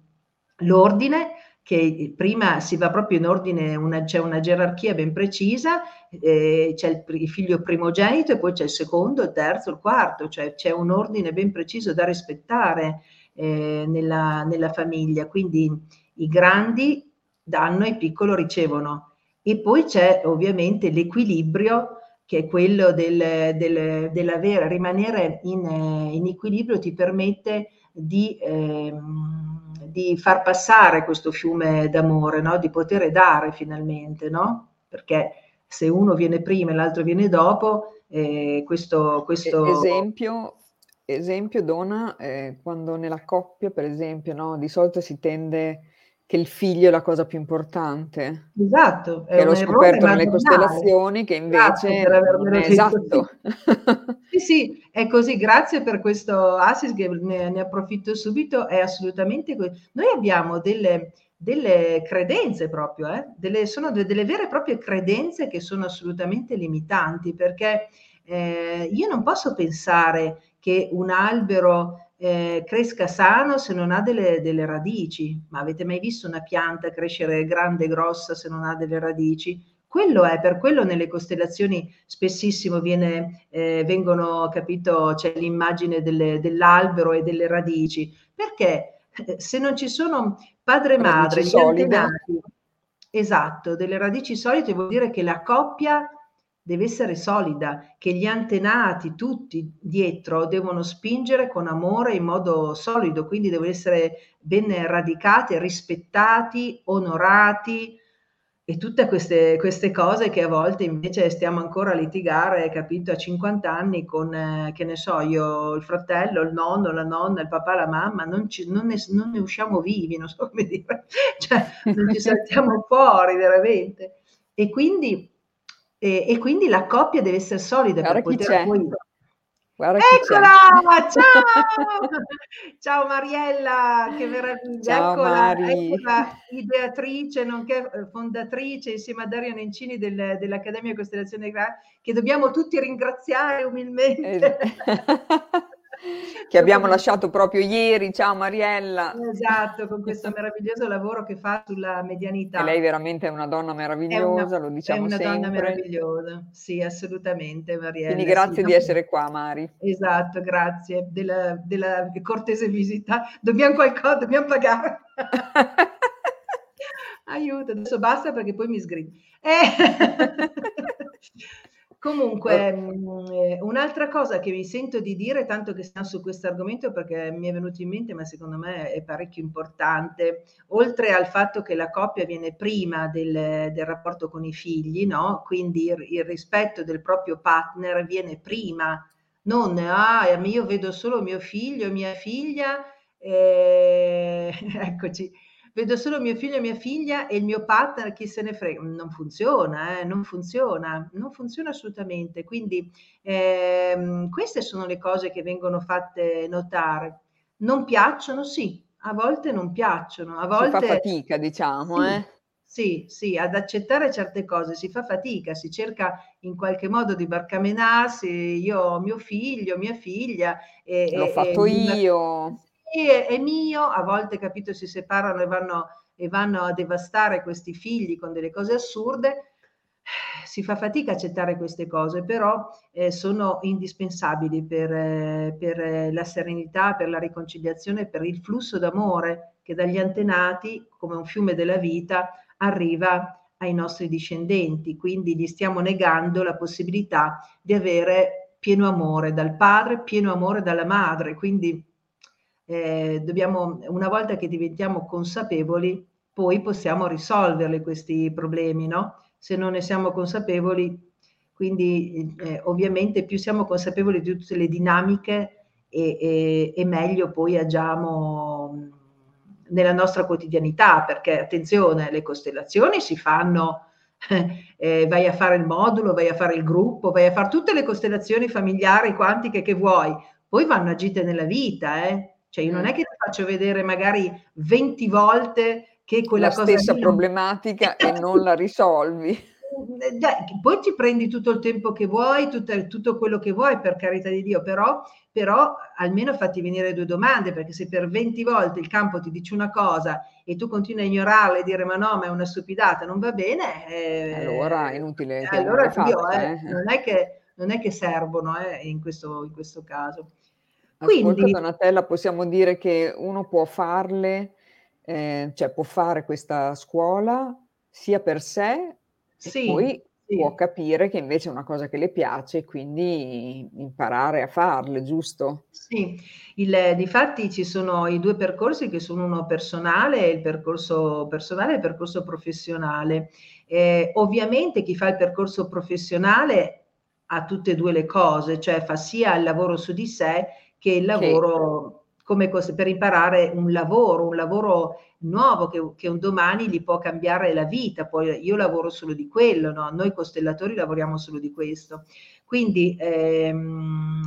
l'ordine che prima si va proprio in ordine, una, c'è una gerarchia ben precisa, eh, c'è il, il, figlio primogenito e poi c'è il secondo, il terzo, il quarto, cioè c'è un ordine ben preciso da rispettare eh, nella, nella famiglia. Quindi i grandi danno e i piccoli ricevono. E poi c'è ovviamente l'equilibrio che è quello del, del, dell'avere, rimanere in, in, equilibrio ti permette di, eh, di, far passare questo fiume d'amore, no? di poter dare finalmente, no? perché se uno viene prima e l'altro viene dopo, eh, questo, questo... Esempio, esempio Dona, eh, quando nella coppia, per esempio, no? di solito si tende che il figlio è la cosa più importante. Esatto. Che l'ho scoperto nelle costellazioni, che invece è esatto. sì, sì, è così. Grazie per questo assist, che ne, ne approfitto subito. È assolutamente così. Noi abbiamo delle, delle credenze proprio, eh? delle, sono de, delle vere e proprie credenze che sono assolutamente limitanti, perché eh, io non posso pensare che un albero eh, cresca sano se non ha delle, delle, radici. Ma avete mai visto una pianta crescere grande e grossa se non ha delle radici? Quello è, per quello nelle costellazioni spessissimo viene, eh, vengono, capito, c'è l'immagine delle, dell'albero e delle radici, perché eh, se non ci sono padre e madre, gli antenati, esatto, delle radici solide vuol dire che la coppia deve essere solida, che gli antenati tutti dietro devono spingere con amore in modo solido, quindi devono essere ben radicati, rispettati, onorati e tutte queste, queste cose che a volte invece stiamo ancora a litigare, capito, a 50 anni con, eh, che ne so, io, il fratello, il nonno, la nonna, il papà, la mamma, non, ci, non, ne, non ne usciamo vivi, non so come dire, cioè non ci saltiamo fuori veramente. E quindi e, e, quindi la coppia deve essere solida Guarda per poter poi... Eccola! Ciao! Ciao Mariella, che meraviglia! Ciao eccola, eccola, ideatrice, nonché eh, fondatrice insieme a Dario Nencini del, dell'Accademia Costellazione che dobbiamo tutti ringraziare umilmente. che abbiamo lasciato proprio ieri. Ciao Mariella. Esatto, con questo meraviglioso lavoro che fa sulla medianità. E lei veramente è una donna meravigliosa, una, lo diciamo sempre. È una sempre. donna meravigliosa, sì, assolutamente Mariella. Quindi grazie sì, di essere qua Mari. Esatto, grazie della, della cortese visita. Dobbiamo qualcosa, dobbiamo pagare. Aiuto, adesso basta perché poi mi sgrido. Eh. Comunque, mh, eh, un'altra cosa che mi sento di dire, tanto che stiamo su questo argomento perché mi è venuto in mente, ma secondo me è parecchio importante, oltre al fatto che la coppia viene prima del, del rapporto con i figli, no? Quindi il, il, rispetto del proprio partner viene prima, non ah, io vedo solo mio figlio, mia figlia, eh, eccoci vedo solo mio figlio e mia figlia e il mio partner, chi se ne frega. Non funziona, eh? non funziona, non funziona assolutamente. Quindi ehm, queste sono le cose che vengono fatte notare. Non piacciono? Sì, a volte non piacciono, a volte... Si fa fatica, diciamo, sì, eh? Sì, sì, ad accettare certe cose si fa fatica, si cerca in qualche modo di barcamenarsi, io ho mio figlio, mia figlia... E, L'ho e, fatto e, io. È, è, mio, a volte, capito, si separano e vanno, e vanno a devastare questi figli con delle cose assurde, si fa fatica a accettare queste cose, però eh, sono indispensabili per, eh, per, la serenità, per la riconciliazione, per il flusso d'amore che dagli antenati, come un fiume della vita, arriva ai nostri discendenti. Quindi gli stiamo negando la possibilità di avere pieno amore dal padre, pieno amore dalla madre. Quindi eh, dobbiamo, una volta che diventiamo consapevoli, poi possiamo risolverli questi problemi, no? se non ne siamo consapevoli. Quindi eh, ovviamente più siamo consapevoli di tutte le dinamiche e, e, e meglio poi agiamo nella nostra quotidianità, perché attenzione, le costellazioni si fanno, eh, vai a fare il modulo, vai a fare il gruppo, vai a fare tutte le costellazioni familiari, quantiche che vuoi, poi vanno agite nella vita, eh? Cioè io non è che ti faccio vedere magari 20 volte che quella la cosa stessa lì... problematica e non la risolvi. Poi ti prendi tutto il tempo che vuoi, tutto, tutto quello che vuoi, per carità di Dio, però, però, almeno fatti venire due domande, perché se per 20 volte il campo ti dice una cosa e tu continui a ignorarla e dire ma no, ma è una stupidata, non va bene. Eh, allora è inutile. Allora Dio, eh, eh. Non, è che, non, è che, servono eh, in, questo, in questo caso. Quindi, Ascolta Donatella, possiamo dire che uno può farle eh, cioè può fare questa scuola sia per sé sì, e poi sì. può capire che invece è una cosa che le piace e quindi imparare a farle, giusto? Sì, il, difatti ci sono i due percorsi che sono uno personale, il percorso personale e il percorso professionale. Eh, ovviamente chi fa il percorso professionale ha tutte e due le cose, cioè fa sia il lavoro su di sé che il lavoro... Che come per imparare un lavoro, un lavoro nuovo che, che, un domani gli può cambiare la vita. Poi io lavoro solo di quello, no? noi costellatori lavoriamo solo di questo. Quindi ehm,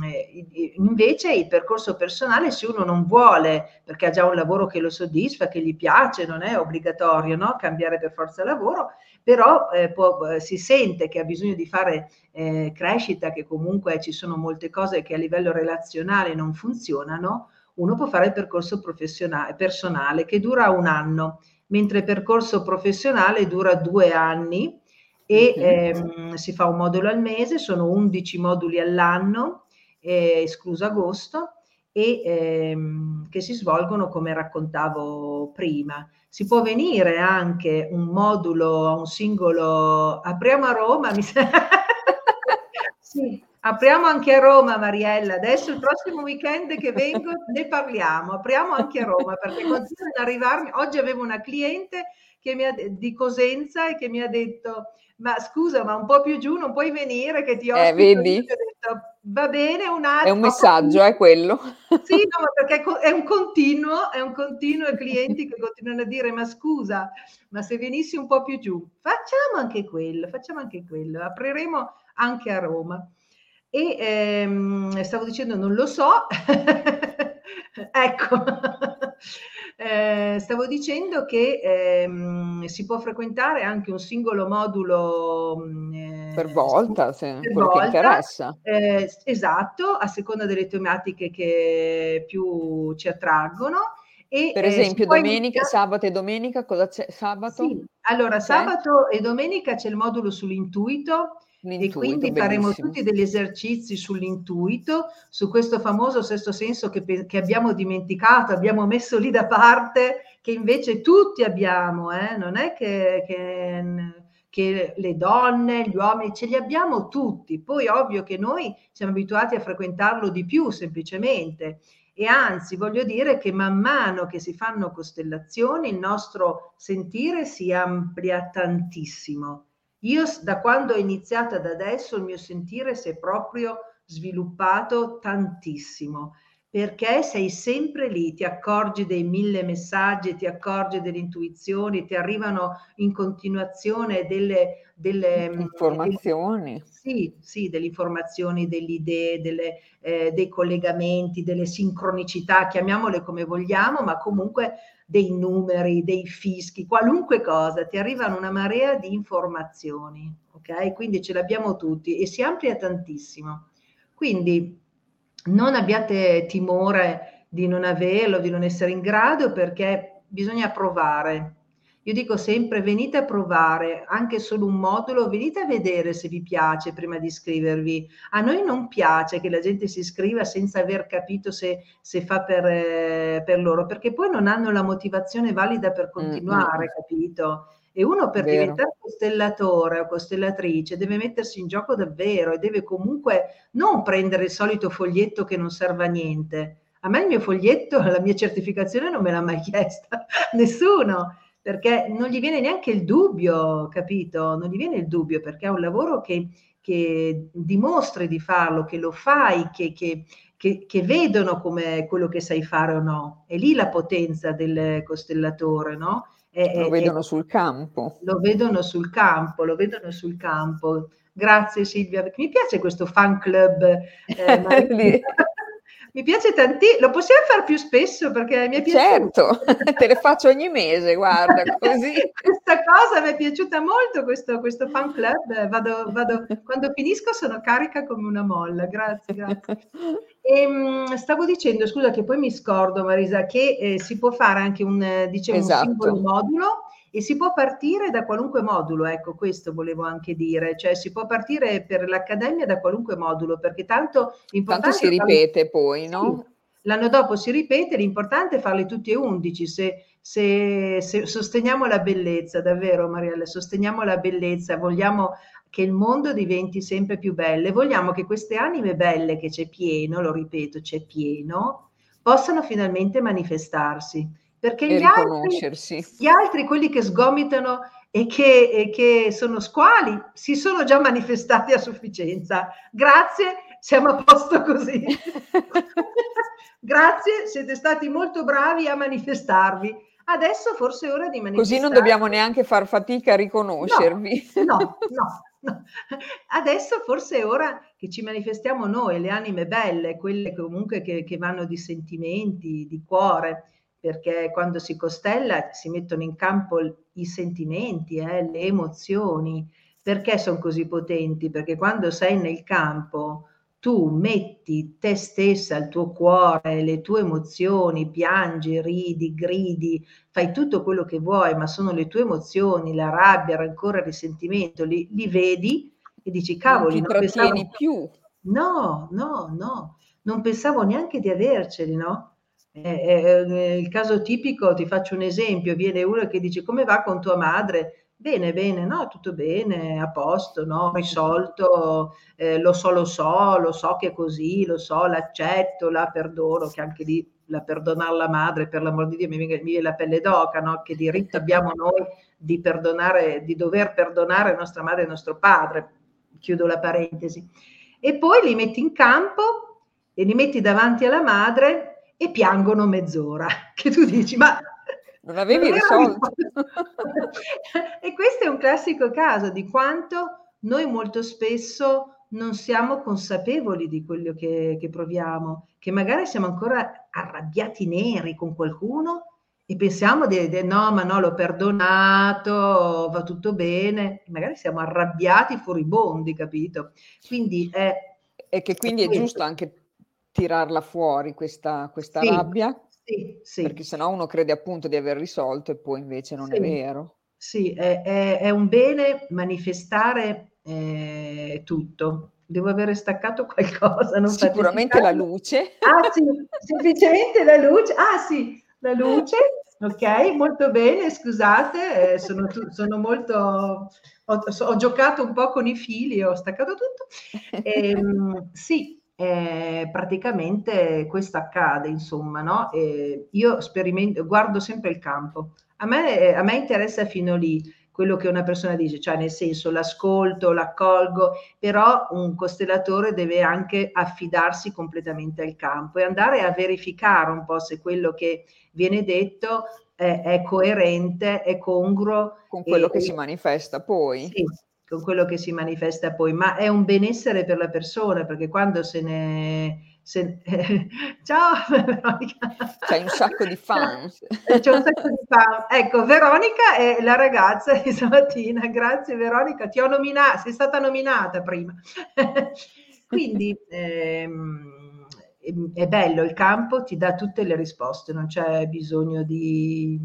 invece il percorso personale, se uno non vuole, perché ha già un lavoro che lo soddisfa, che gli piace, non è obbligatorio no? cambiare per forza lavoro, però eh, può, si sente che ha bisogno di fare eh, crescita, che comunque ci sono molte cose che a livello relazionale non funzionano, uno può fare il percorso professionale, personale che dura un anno, mentre il percorso professionale dura due anni e ehm, si fa un modulo al mese, sono 11 moduli all'anno, eh, escluso agosto, e ehm, che si svolgono come raccontavo prima. Si può venire anche un modulo a un singolo, apriamo a Roma, mi sa... sì, Apriamo anche a Roma, Mariella. Adesso il prossimo weekend che vengo ne parliamo. Apriamo anche a Roma perché continuano ad arrivarmi. Oggi avevo una cliente ha, di Cosenza e che mi ha detto: Ma scusa, ma un po' più giù non puoi venire che ti ho eh, vedi? Detto, Va bene, un altro. È un messaggio, è quello. Sì, no, perché è un continuo, è un continuo e clienti che continuano a dire: Ma scusa, ma se venissi un po' più giù, facciamo anche quello, facciamo anche quello. Apriremo anche a Roma. E ehm, stavo dicendo, non lo so, ecco, eh, stavo dicendo che ehm, si può frequentare anche un singolo modulo mm, eh, per volta, se per quello volta, che interessa. Eh, esatto, a seconda delle tematiche che più ci attraggono. E, per eh, esempio, domenica, invitare... sabato e domenica, cosa c'è? Sabato? Sì. Allora, sabato e domenica c'è il modulo sull'intuito e quindi faremo bellissimo. tutti degli esercizi sull'intuito, su questo famoso sesto senso che, che, abbiamo dimenticato, abbiamo messo lì da parte, che invece tutti abbiamo, eh? non è che, che, che, le donne, gli uomini, ce li abbiamo tutti. Poi ovvio che noi siamo abituati a frequentarlo di più semplicemente. E anzi, voglio dire che man mano che si fanno costellazioni, il nostro sentire si amplia tantissimo io da quando ho iniziato ad adesso il mio sentire si è proprio sviluppato tantissimo perché sei sempre lì, ti accorgi dei mille messaggi, ti accorgi delle intuizioni, ti arrivano in continuazione delle, delle mm, informazioni. Delle, sì, sì, delle informazioni, delle idee, delle, eh, dei collegamenti, delle sincronicità, chiamiamole come vogliamo, ma comunque dei numeri, dei fischi, qualunque cosa, ti arrivano una marea di informazioni, ok? Quindi ce l'abbiamo tutti e si amplia tantissimo. Quindi non abbiate timore di non averlo, di non essere in grado, perché bisogna provare. Io dico sempre venite a provare anche solo un modulo, venite a vedere se vi piace prima di iscrivervi. A noi non piace che la gente si iscriva senza aver capito se, se fa per, eh, per, loro, perché poi non hanno la motivazione valida per continuare, mm-hmm. capito? E uno per Vero. diventare costellatore o costellatrice deve mettersi in gioco davvero e deve comunque non prendere il solito foglietto che non serve a niente. A me il mio foglietto, la mia certificazione non me l'ha mai chiesta nessuno, perché non gli viene neanche il dubbio, capito? Non gli viene il dubbio perché è un lavoro che, che dimostri di farlo, che lo fai, che, che, che, che, vedono come quello che sai fare o no. È lì la potenza del costellatore, no? È, lo vedono sul campo. Lo vedono sul campo, lo vedono sul campo. Grazie Silvia, mi piace questo fan club. Eh, mi piace tantissimo, lo possiamo fare più spesso perché mi è piaciuto. Certo, te le faccio ogni mese, guarda, così. Questa cosa mi è piaciuta molto, questo, questo fan club, vado, vado, quando finisco sono carica come una molla, grazie, grazie. E, ehm, stavo dicendo, scusa che poi mi scordo Marisa, che eh, si può fare anche un, diciamo, esatto. un singolo modulo e si può partire da qualunque modulo, ecco questo volevo anche dire, cioè si può partire per l'accademia da qualunque modulo perché tanto Tanto si ripete poi, no? Sì, l'anno dopo si ripete, l'importante è farli tutti e undici, se, se, se sosteniamo la bellezza, davvero Mariella, sosteniamo la bellezza, vogliamo che il mondo diventi sempre più bello e vogliamo che queste anime belle che c'è pieno, lo ripeto, c'è pieno, possano finalmente manifestarsi perché gli altri, gli altri, quelli che sgomitano e che, e che sono squali, si sono già manifestati a sufficienza. Grazie, siamo a posto così. Grazie, siete stati molto bravi a manifestarvi. Adesso forse è ora di manifestare. Così non dobbiamo neanche far fatica a riconoscervi. No, no, no, no. Adesso forse è ora che ci manifestiamo noi, le anime belle, quelle comunque che, che vanno di sentimenti, di cuore perché quando si costella si mettono in campo i sentimenti, eh, le emozioni. Perché sono così potenti? Perché quando sei nel campo tu metti te stessa, il tuo cuore, le tue emozioni, piangi, ridi, gridi, fai tutto quello che vuoi, ma sono le tue emozioni, la rabbia, il rancore, il risentimento, li, li vedi e dici cavoli, non, non pensavo più. No, no, no, non pensavo neanche di averceli, no? Eh, il caso tipico, ti faccio un esempio, viene uno che dice come va con tua madre? Bene, bene, no, tutto bene, a posto, no, risolto, eh, lo so, lo so, lo so che è così, lo so, l'accetto, la perdono, che anche lì la perdonare la madre, per l'amor di Dio, mi mi viene la pelle d'oca, no? Che diritto abbiamo noi di perdonare, di dover perdonare nostra madre e nostro padre, chiudo la parentesi. E poi li metti in campo e li metti davanti alla madre e piangono mezz'ora, che tu dici, ma... Non avevi non risolto. e questo è un classico caso di quanto noi molto spesso non siamo consapevoli di quello che, che proviamo, che magari siamo ancora arrabbiati neri con qualcuno e pensiamo di, di, no, ma no, l'ho perdonato, va tutto bene, magari siamo arrabbiati furibondi, capito? Quindi è... E che quindi è, è giusto anche tirarla fuori questa, questa sì, rabbia, sì, sì. perché sennò uno crede appunto di aver risolto e poi invece non sì. è vero. Sì, è, è, è un bene manifestare eh, tutto. Devo avere staccato qualcosa. Non Sicuramente la luce. Ah sì, semplicemente la luce. Ah sì, la luce. Ok, molto bene, scusate, eh, sono, sono, molto... Ho, ho, giocato un po' con i fili, ho staccato tutto. E, ehm, sì, eh, praticamente questo accade, insomma, no? Eh, io sperimento, guardo sempre il campo. A me, a me interessa fino lì quello che una persona dice, cioè nel senso l'ascolto, l'accolgo, però un costellatore deve anche affidarsi completamente al campo e andare a verificare un po' se quello che viene detto è, è coerente, è congruo. Con quello e, che si manifesta poi. Sì, con quello che si manifesta poi, ma è un benessere per la persona, perché quando se ne se... Ciao Veronica. C'hai un sacco di fans. Eh, c'è un sacco di fan. Ecco, Veronica è la ragazza di stamattina. Grazie Veronica, ti ho nominata, sei stata nominata prima. Quindi ehm, è bello, il campo ti dà tutte le risposte, non c'è bisogno di...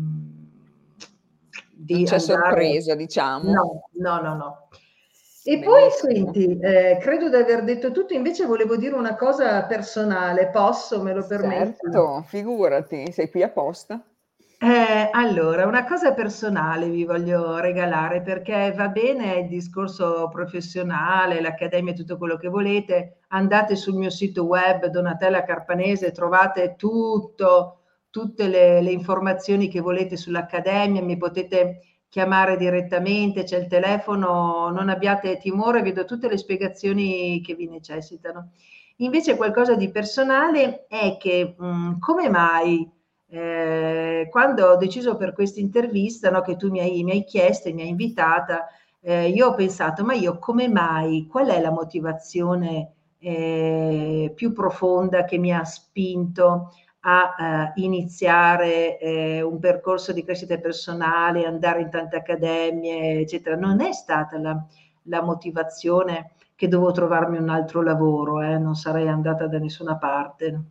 di c'è andare... sorpresa, diciamo. No, no, no, no. E poi senti, eh, credo di aver detto tutto, invece volevo dire una cosa personale, posso, me lo permetti? Certo, figurati, sei qui apposta. Eh, allora, una cosa personale vi voglio regalare perché va bene il discorso professionale, l'accademia, tutto quello che volete. Andate sul mio sito web Donatella Carpanese, trovate tutto, tutte le, le informazioni che volete sull'accademia, mi potete chiamare direttamente, c'è il telefono, non abbiate timore, vedo tutte le spiegazioni che vi necessitano. Invece qualcosa di personale è che mh, mm, come mai eh, quando ho deciso per questa intervista no, che tu mi hai, mi hai chiesto e mi hai invitata, eh, io ho pensato, ma io come mai, qual è la motivazione eh, più profonda che mi ha spinto a eh, iniziare eh, un percorso di crescita personale, andare in tante accademie, eccetera. Non è stata la, la motivazione che dovevo trovarmi un altro lavoro, eh, non sarei andata da nessuna parte.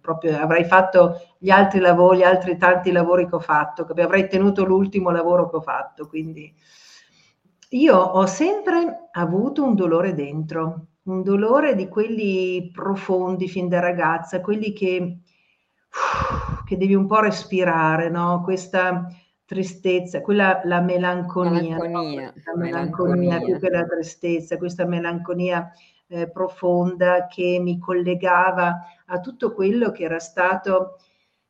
Proprio avrei fatto gli altri lavori, gli altri tanti lavori che ho fatto, avrei tenuto l'ultimo lavoro che ho fatto. Quindi io ho sempre avuto un dolore dentro, un dolore di quelli profondi fin da ragazza, quelli che che devi un po' respirare, no? Questa tristezza, quella la melanconia, melanconia, no? la melanconia, melanconia più che la tristezza, questa melanconia eh, profonda che mi collegava a tutto quello che era stato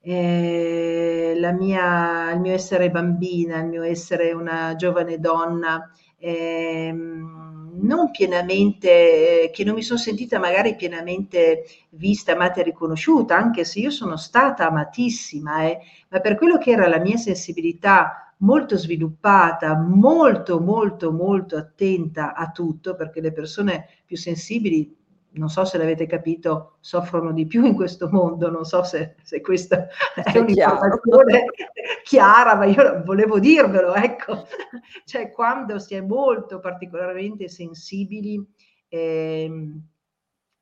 eh, la mia, il mio essere bambina, il mio essere una giovane donna. Ehm, non pienamente, eh, che non mi sono sentita magari pienamente vista, amata e riconosciuta, anche se io sono stata amatissima, eh, ma per quello che era la mia sensibilità molto sviluppata, molto, molto, molto attenta a tutto, perché le persone più sensibili non so se l'avete capito, soffrono di più in questo mondo, non so se, se questa è, è un'informazione chiara, ma io volevo dirvelo, ecco. Cioè, quando si è molto particolarmente sensibili, ehm,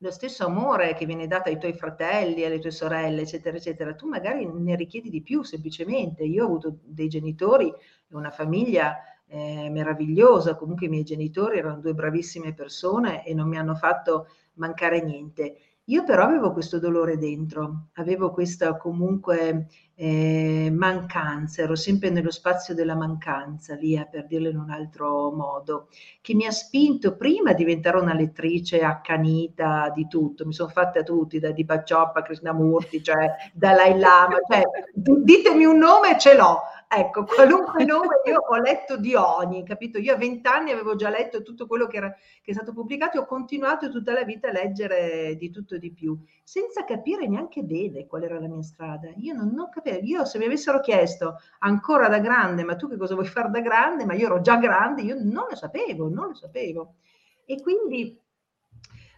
lo stesso amore che viene dato ai tuoi fratelli, alle tue sorelle, eccetera, eccetera, tu magari ne richiedi di più semplicemente. Io ho avuto dei genitori e una famiglia eh, meravigliosa, comunque i miei genitori erano due bravissime persone e non mi hanno fatto mancare niente. Io però avevo questo dolore dentro, avevo questa comunque eh, mancanza, ero sempre nello spazio della mancanza, via per dirlo in un altro modo, che mi ha spinto prima a diventare una lettrice accanita di tutto, mi sono fatta tutti, da Di Baccioppa, Krishnamurti, cioè Dalai Lama, cioè, ditemi un nome e ce l'ho, Ecco, qualunque nome io ho letto di ogni, capito? Io a vent'anni avevo già letto tutto quello che, era, che è stato pubblicato e ho continuato tutta la vita a leggere di tutto e di più, senza capire neanche bene qual era la mia strada. Io non, non capivo, io se mi avessero chiesto ancora da grande, ma tu che cosa vuoi fare da grande? Ma io ero già grande, io non lo sapevo, non lo sapevo. E quindi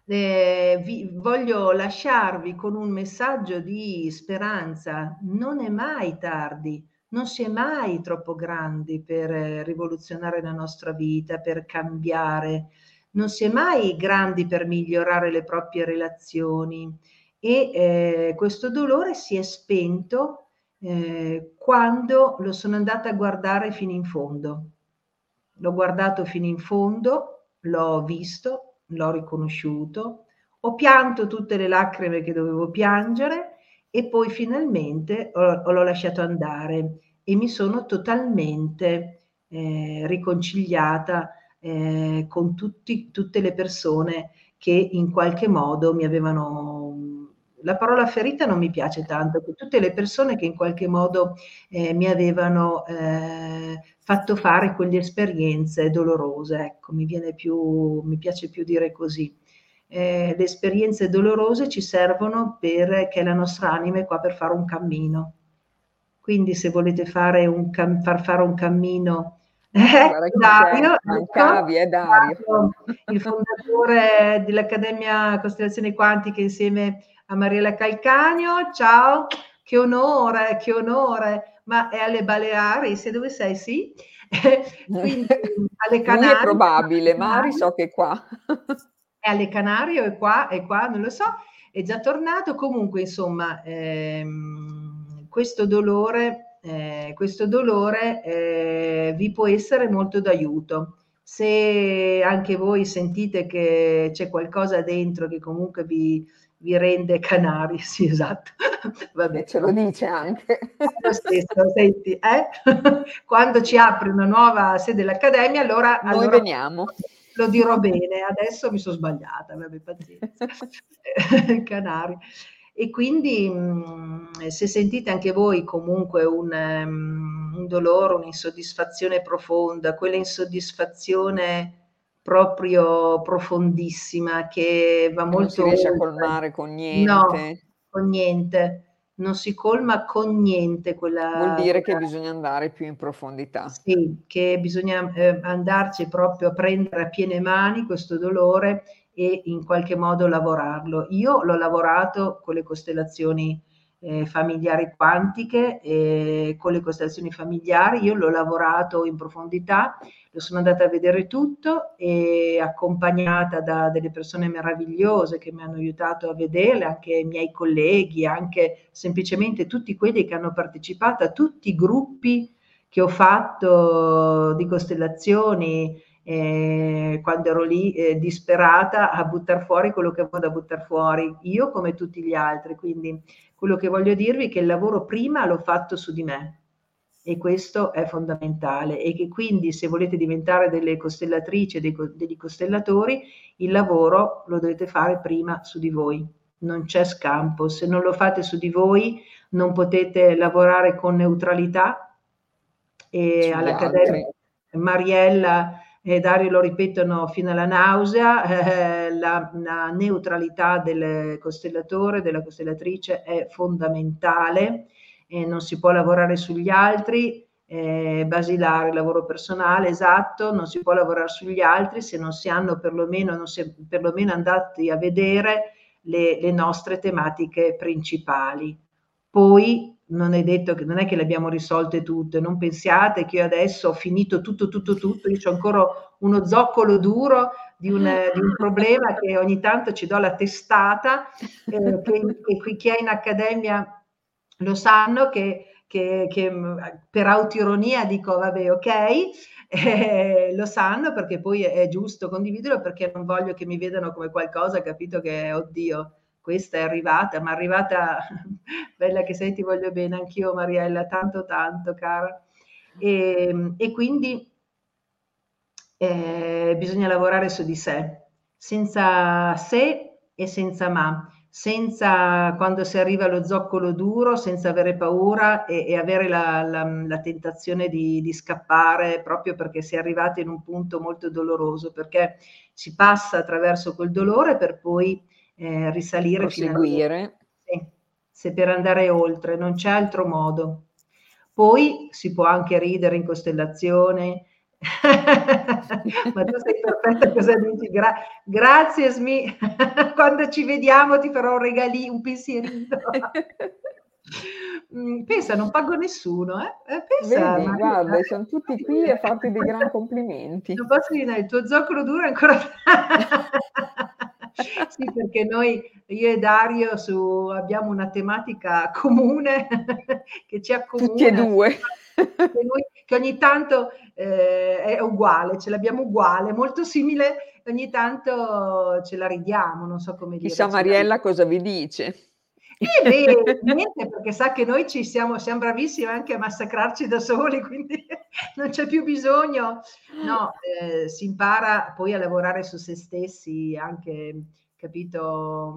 eh, vi, voglio lasciarvi con un messaggio di speranza, non è mai tardi non si è mai troppo grandi per eh, rivoluzionare la nostra vita, per cambiare, non si è mai grandi per migliorare le proprie relazioni. E eh, questo dolore si è spento eh, quando lo sono andata a guardare fino in fondo. L'ho guardato fino in fondo, l'ho visto, l'ho riconosciuto, ho pianto tutte le lacrime che dovevo piangere e poi finalmente ho, l'ho lasciato andare e mi sono totalmente eh, riconciliata eh, con tutti, tutte le persone che in qualche modo mi avevano la parola ferita non mi piace tanto, tutte le persone che in qualche modo eh, mi avevano eh, fatto fare quelle esperienze dolorose, ecco, mi più, mi piace più dire così. Eh, le esperienze dolorose ci servono perché la nostra anima è qua per fare un cammino. Quindi se volete fare un, far fare un cammino eh, Dario, mancavi, è Dario. il fondatore dell'Accademia Costellazioni Quantiche insieme a Mariella Calcagno. Ciao, che onore, che onore. Ma è alle Baleari, se dove sei? Sì. Quindi alle Canarie. Lui è probabile, Mari so che è qua. È alle Canarie o è qua, è qua, non lo so. È già tornato. Comunque, insomma, ehm, questo dolore eh, questo dolore eh, vi può essere molto d'aiuto. Se anche voi sentite che c'è qualcosa dentro che comunque vi, vi rende canari, sì esatto, vabbè ce lo dice anche. Lo stesso, senti, eh? quando ci apre una nuova sede dell'Accademia allora... Noi allora, veniamo. Lo dirò bene, adesso mi sono sbagliata, vabbè pazienza, canari. E quindi mm, se sentite anche voi comunque un, um, un dolore, un'insoddisfazione profonda, quella insoddisfazione proprio profondissima che va molto... Non si riesce oltre. a colmare con niente. No, con niente. Non si colma con niente quella... Vuol dire che bisogna andare più in profondità. Sì, che bisogna eh, andarci proprio a prendere a piene mani questo dolore e in qualche modo lavorarlo. Io l'ho lavorato con le costellazioni eh, familiari quantiche, eh, con le costellazioni familiari, io l'ho lavorato in profondità, lo sono andata a vedere tutto e accompagnata da delle persone meravigliose che mi hanno aiutato a vederle, anche i miei colleghi, anche semplicemente tutti quelli che hanno partecipato a tutti i gruppi che ho fatto di costellazioni, eh, quando ero lì eh, disperata a buttare fuori quello che avevo da buttare fuori, io come tutti gli altri. Quindi quello che voglio dirvi è che il lavoro prima l'ho fatto su di me e questo è fondamentale e che quindi se volete diventare delle costellatrici, dei, degli costellatori, il lavoro lo dovete fare prima su di voi. Non c'è scampo, se non lo fate su di voi non potete lavorare con neutralità. E all'Accademia Mariella e Dario lo ripetono fino alla nausea, eh, la, la, neutralità del costellatore, della costellatrice è fondamentale, eh, non si può lavorare sugli altri, eh, basilare, lavoro personale, esatto, non si può lavorare sugli altri se non si hanno perlomeno, non si è perlomeno andati a vedere le, le nostre tematiche principali. Poi non è detto che non è che le abbiamo risolte tutte, non pensiate che io adesso ho finito tutto, tutto, tutto, io ho ancora uno zoccolo duro di un, di un problema che ogni tanto ci do la testata, eh, che, che chi è in accademia lo sanno che, che, che per autironia dico vabbè ok, eh, lo sanno perché poi è, è giusto condividerlo perché non voglio che mi vedano come qualcosa, capito che oddio questa è arrivata, ma è arrivata bella che sei, ti voglio bene, anch'io Mariella, tanto tanto cara. E, ehm, e quindi eh, bisogna lavorare su di sé, senza se e senza ma, senza quando si arriva allo zoccolo duro, senza avere paura e, e avere la, la, la tentazione di, di, scappare proprio perché si è arrivati in un punto molto doloroso, perché si passa attraverso quel dolore per poi eh, risalire. Proseguire. Sì, se per andare oltre, non c'è altro modo. Poi si può anche ridere in costellazione. Ma tu sei perfetta, cosa dici? Gra- grazie Smi, quando ci vediamo ti farò un regalino, un pensierino. Mm, pensa, non pago nessuno, eh? eh pensa, Vedi, guarda, sono tutti qui e fatti dei gran complimenti. Non posso dire, il tuo zoccolo duro è ancora... sì, perché noi, io e Dario, su, abbiamo una tematica comune che ci accomuna. Tutti e due. Che, noi, che ogni tanto eh, è uguale, ce l'abbiamo uguale, molto simile, ogni tanto ce la ridiamo, non so come dire. Chissà Mariella cosa vi dice. Niente, perché sa che noi ci siamo, siamo bravissimi anche a massacrarci da soli, quindi non c'è più bisogno. No, eh, si impara poi a lavorare su se stessi, anche, capito,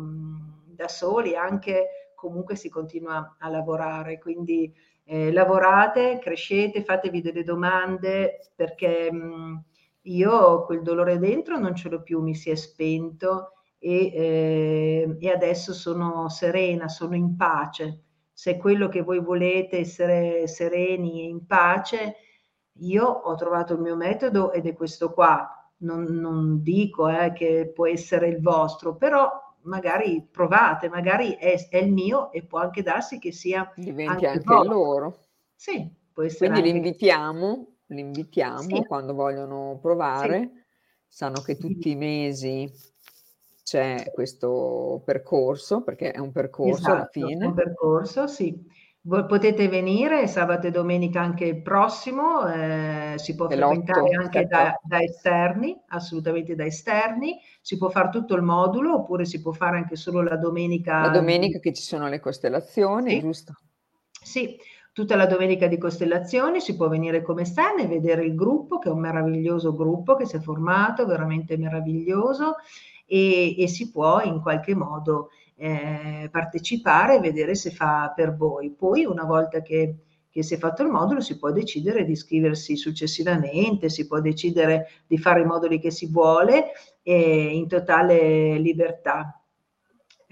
da soli, anche comunque si continua a lavorare. Quindi eh, lavorate, crescete, fatevi delle domande perché mh, io quel dolore dentro non ce l'ho più, mi si è spento e, eh, e adesso sono serena, sono in pace. Se è quello che voi volete, essere sereni e in pace, io ho trovato il mio metodo ed è questo qua. Non, non dico eh, che può essere il vostro, però magari provate, magari è, è, il mio e può anche darsi che sia diventi anche, anche loro. Sì, può essere. Quindi li invitiamo, li invitiamo sì. quando vogliono provare. Sì. Sanno che tutti i mesi c'è questo percorso, perché è un percorso esatto, alla fine. Un percorso, sì. Voi potete venire sabato e domenica anche il prossimo, eh, si può frequentare anche da, da, esterni, assolutamente da esterni, si può fare tutto il modulo oppure si può fare anche solo la domenica. La domenica che ci sono le costellazioni, sì. giusto? Sì, tutta la domenica di costellazioni si può venire come esterni e vedere il gruppo, che è un meraviglioso gruppo che si è formato, veramente meraviglioso, e, e si può in qualche modo eh, partecipare e vedere se fa per voi. Poi una volta che, che si è fatto il modulo si può decidere di iscriversi successivamente, si può decidere di fare i moduli che si vuole eh, in totale libertà.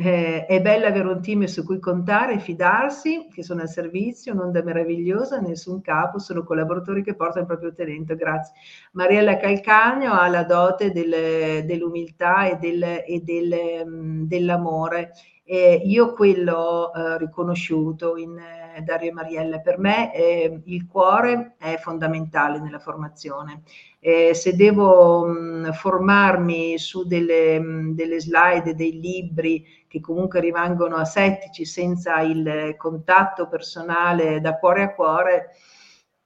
Eh, è bello avere un team su cui contare fidarsi, che sono al servizio, un'onda meravigliosa, nessun capo, sono collaboratori che portano il proprio talento, grazie. Mariella Calcagno ha la dote del, dell'umiltà e, del, e del, mm, dell'amore. Eh, io quello eh, riconosciuto in eh, Dario e Mariella. Per me eh, il cuore è fondamentale nella formazione. Se devo mh, mm, formarmi su delle, mh, mm, delle slide, dei libri, che comunque rimangono asettici senza il contatto personale da cuore a cuore,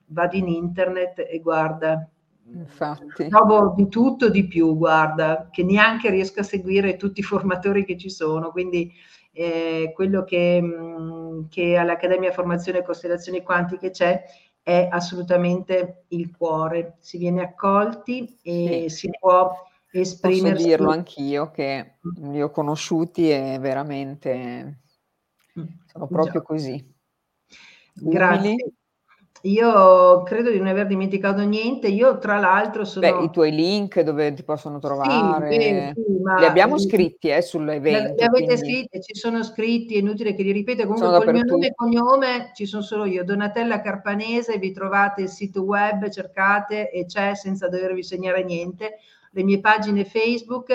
vado in internet e guarda, Infatti. Trovo di tutto di più, guarda, che neanche riesco a seguire tutti i formatori che ci sono, quindi eh, quello che, mh, che all'Accademia Formazione e Costellazioni Quantiche c'è è assolutamente il cuore, si viene accolti e sì. si può esprimersi. Posso dirlo anch'io che li ho conosciuti e veramente mm, sono proprio Già. così. Grazie. Umili. Io credo di non aver dimenticato niente. Io, tra l'altro, sono. Beh, i tuoi link dove ti possono trovare. Sì, sì, li abbiamo scritti eh, sull'evento. Li avete quindi... scritti, ci sono scritti, è inutile che li ripeta. Comunque, con il mio nome e cognome ci sono solo io, Donatella Carpanese. Vi trovate il sito web, cercate e c'è senza dovervi segnare niente le mie pagine Facebook.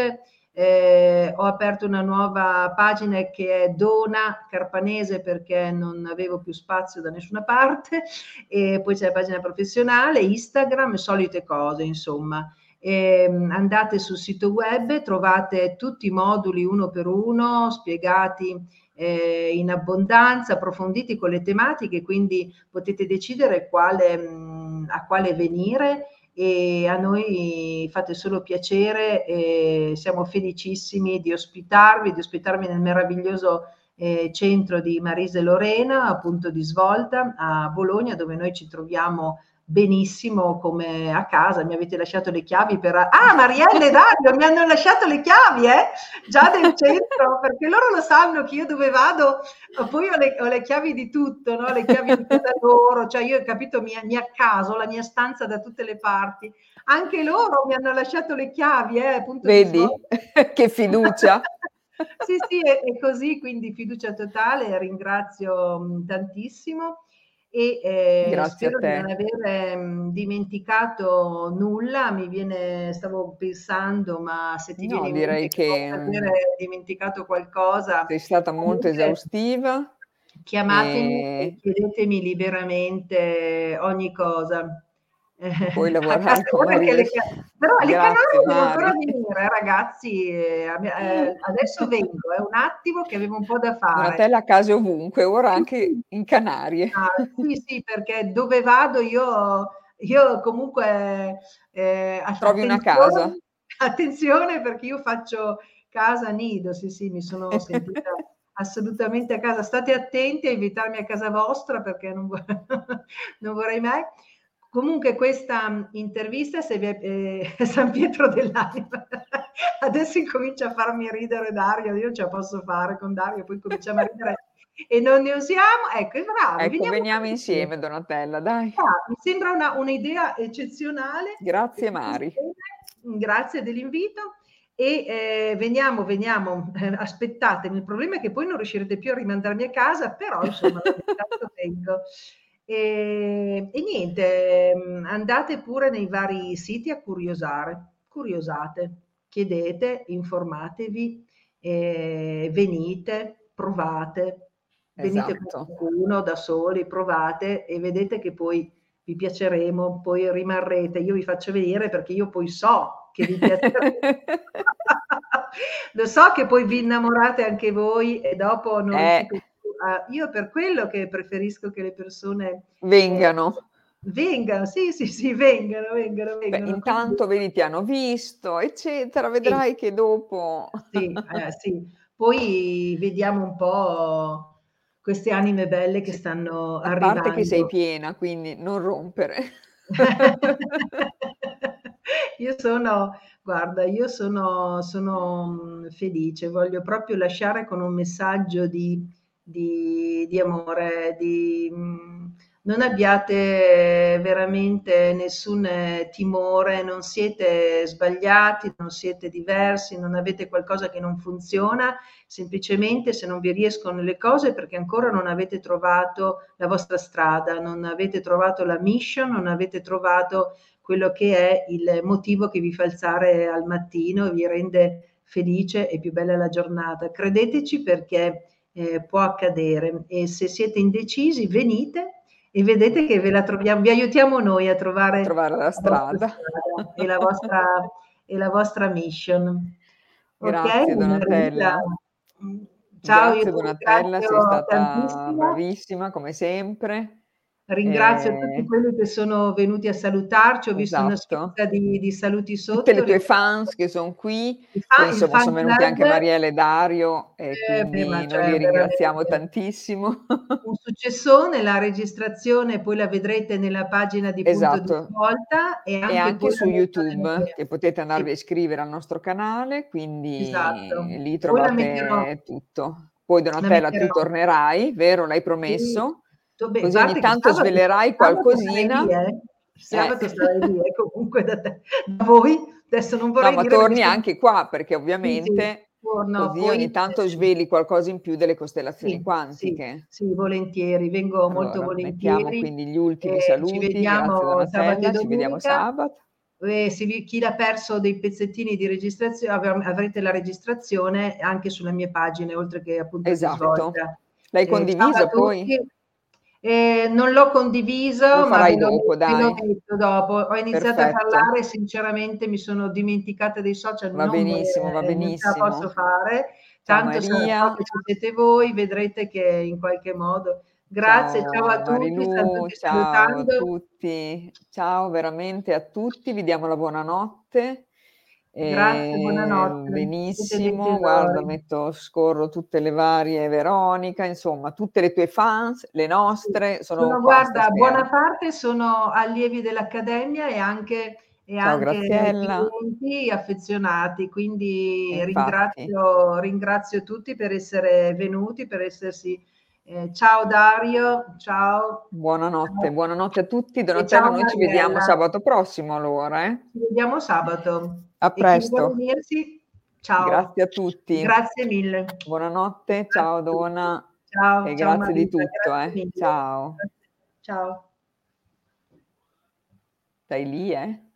Eh, ho aperto una nuova pagina che è Dona Carpanese perché non avevo più spazio da nessuna parte e poi c'è la pagina professionale, Instagram, solite cose insomma. E, andate sul sito web, trovate tutti i moduli uno per uno spiegati eh, in abbondanza, approfonditi con le tematiche, quindi potete decidere quale, mh, a quale venire e a noi fate solo piacere e siamo felicissimi di ospitarvi, di ospitarvi nel meraviglioso eh, centro di Marise Lorena, appunto di svolta a Bologna, dove noi ci troviamo benissimo come a casa, mi avete lasciato le chiavi per... Ah, Marielle e Dario mi hanno lasciato le chiavi, eh? Già del centro, perché loro lo sanno che io dove vado, poi ho le, ho le chiavi di tutto, no? Le chiavi di casa loro, cioè io ho capito, mi, mi accaso la mia stanza da tutte le parti. Anche loro mi hanno lasciato le chiavi, eh? Vedi? che fiducia. sì, sì, è, è, così, quindi fiducia totale, ringrazio tantissimo e eh, spero di non aver mh, dimenticato nulla, mi viene, stavo pensando, ma se ti no, viene direi che, che aver dimenticato qualcosa. Sei stata molto esaustiva. Chiamatemi e chiedetemi liberamente ogni cosa. Puoi lavorare con Maria. Le, però le canali devono ancora venire, ragazzi. Eh, eh, adesso vengo, è un attimo che avevo un po' da fare. Donatella a casa ovunque, ora anche in Canarie. Ah, sì, sì, perché dove vado io, io comunque... Eh, Trovi una casa. Attenzione perché io faccio casa nido, sì, sì, mi sono sentita assolutamente a casa. State attenti a invitarmi a casa vostra perché non, non vorrei mai Comunque questa intervista se vi è, eh, San Pietro dell'anima. Adesso incomincia a farmi ridere Dario, io ce la posso fare con Dario, poi cominciamo a ridere e non ne usiamo. Ecco, è bravo. Ecco, veniamo, veniamo insieme Donatella, dai. Ah, mi sembra una, un'idea eccezionale. Grazie Mari. Grazie dell'invito. E eh, veniamo, veniamo, eh, aspettatemi. Il problema è che poi non riuscirete più a rimandarmi a casa, però insomma, vengo. E, e niente, mm, andate pure nei vari siti a curiosare, curiosate, chiedete, informatevi, eh, venite, provate, venite esatto. con qualcuno da soli, provate e vedete che poi vi piaceremo, poi rimarrete. Io vi faccio vedere perché io poi so che vi piaceremo. Lo so che poi vi innamorate anche voi e dopo non eh. Uh, io per quello che preferisco che le persone vengano. Eh, vengano, sì, sì, sì, vengano, vengano, vengano. Beh, intanto Quindi... vedi, ti hanno visto, eccetera, vedrai sì. che dopo... sì, eh, sì, poi vediamo un po' queste anime belle che stanno arrivando. A parte che sei piena, quindi non rompere. io sono, guarda, io sono, sono mm, felice, voglio proprio lasciare con un messaggio di di, di amore, di, mm, non abbiate veramente nessun timore, non siete sbagliati, non siete diversi, non avete qualcosa che non funziona, semplicemente se non vi riescono le cose perché ancora non avete trovato la vostra strada, non avete trovato la mission, non avete trovato quello che è il motivo che vi fa alzare al mattino e vi rende felice e più bella la giornata. Credeteci perché eh, può accadere e se siete indecisi venite e vedete che ve la troviamo, vi aiutiamo noi a trovare, trovare la, strada. strada e, la vostra, e la vostra mission. Grazie okay? Donatella. Ciao, Grazie Donatella, sei stata tantissimo. bravissima come sempre. Ringrazio eh, tutti quelli che sono venuti a salutarci, ho visto esatto. una scritta di, di, saluti sotto. Tutte le tue fans che sono qui, fan, insomma sono venuti anche Marielle e Dario e eh, quindi beh, noi cioè, li ringraziamo tantissimo. Un successone, la registrazione poi la vedrete nella pagina di esatto. Punto di Volta e anche, e anche su YouTube che potete andarvi a iscrivere al nostro canale, quindi esatto. lì trovate tutto. Poi Donatella tu tornerai, vero? L'hai promesso? Sì Beh, Così ogni tanto svelerai qualcosina. Eh. Sabato eh. sarai lì, eh, comunque da, te, da, voi. Adesso non vorrei no, ma torni anche qua perché ovviamente sì, sì. Torno, così ogni tanto sveli qualcosa in più delle costellazioni sì, quantiche. Sì, sì, volentieri, vengo allora, molto volentieri. quindi gli ultimi eh, saluti. Ci vediamo sabato ci vediamo sabato. Eh, se vi, chi l'ha perso dei pezzettini di registrazione, av- avrete la registrazione anche sulle mie pagine, oltre che appunto esatto. L'hai eh, condivisa poi? Eh, non l'ho condiviso, lo ma dopo, lo metto dopo. Ho iniziato Perfetto. a parlare, sinceramente mi sono dimenticata dei social. Va benissimo, va benissimo. Non posso fare. Tanto se siete voi, vedrete che in qualche modo. Grazie, ciao, ciao a tutti. Marilu, ciao a tutti. Ciao veramente a tutti, vi diamo la buonanotte. Grazie, ehm, buonanotte. Benissimo, guarda, metto, scorro tutte le varie Veronica, insomma, tutte le tue fans, le nostre, sono, sono guarda, buona parte sono allievi dell'Accademia e anche e Ciao, anche clienti affezionati, quindi ringrazio, ringrazio, tutti per essere venuti, per essersi. Eh, ciao Dario, ciao. Buonanotte, buonanotte a tutti. Donatella, noi ci vediamo sabato prossimo allora. Eh? Ci vediamo sabato. A presto. ciao. Grazie a tutti. Grazie mille. Buonanotte, ciao Dona. Ciao. E ciao, grazie Marita, di tutto. Grazie eh. Ciao. Ciao. Stai lì, eh?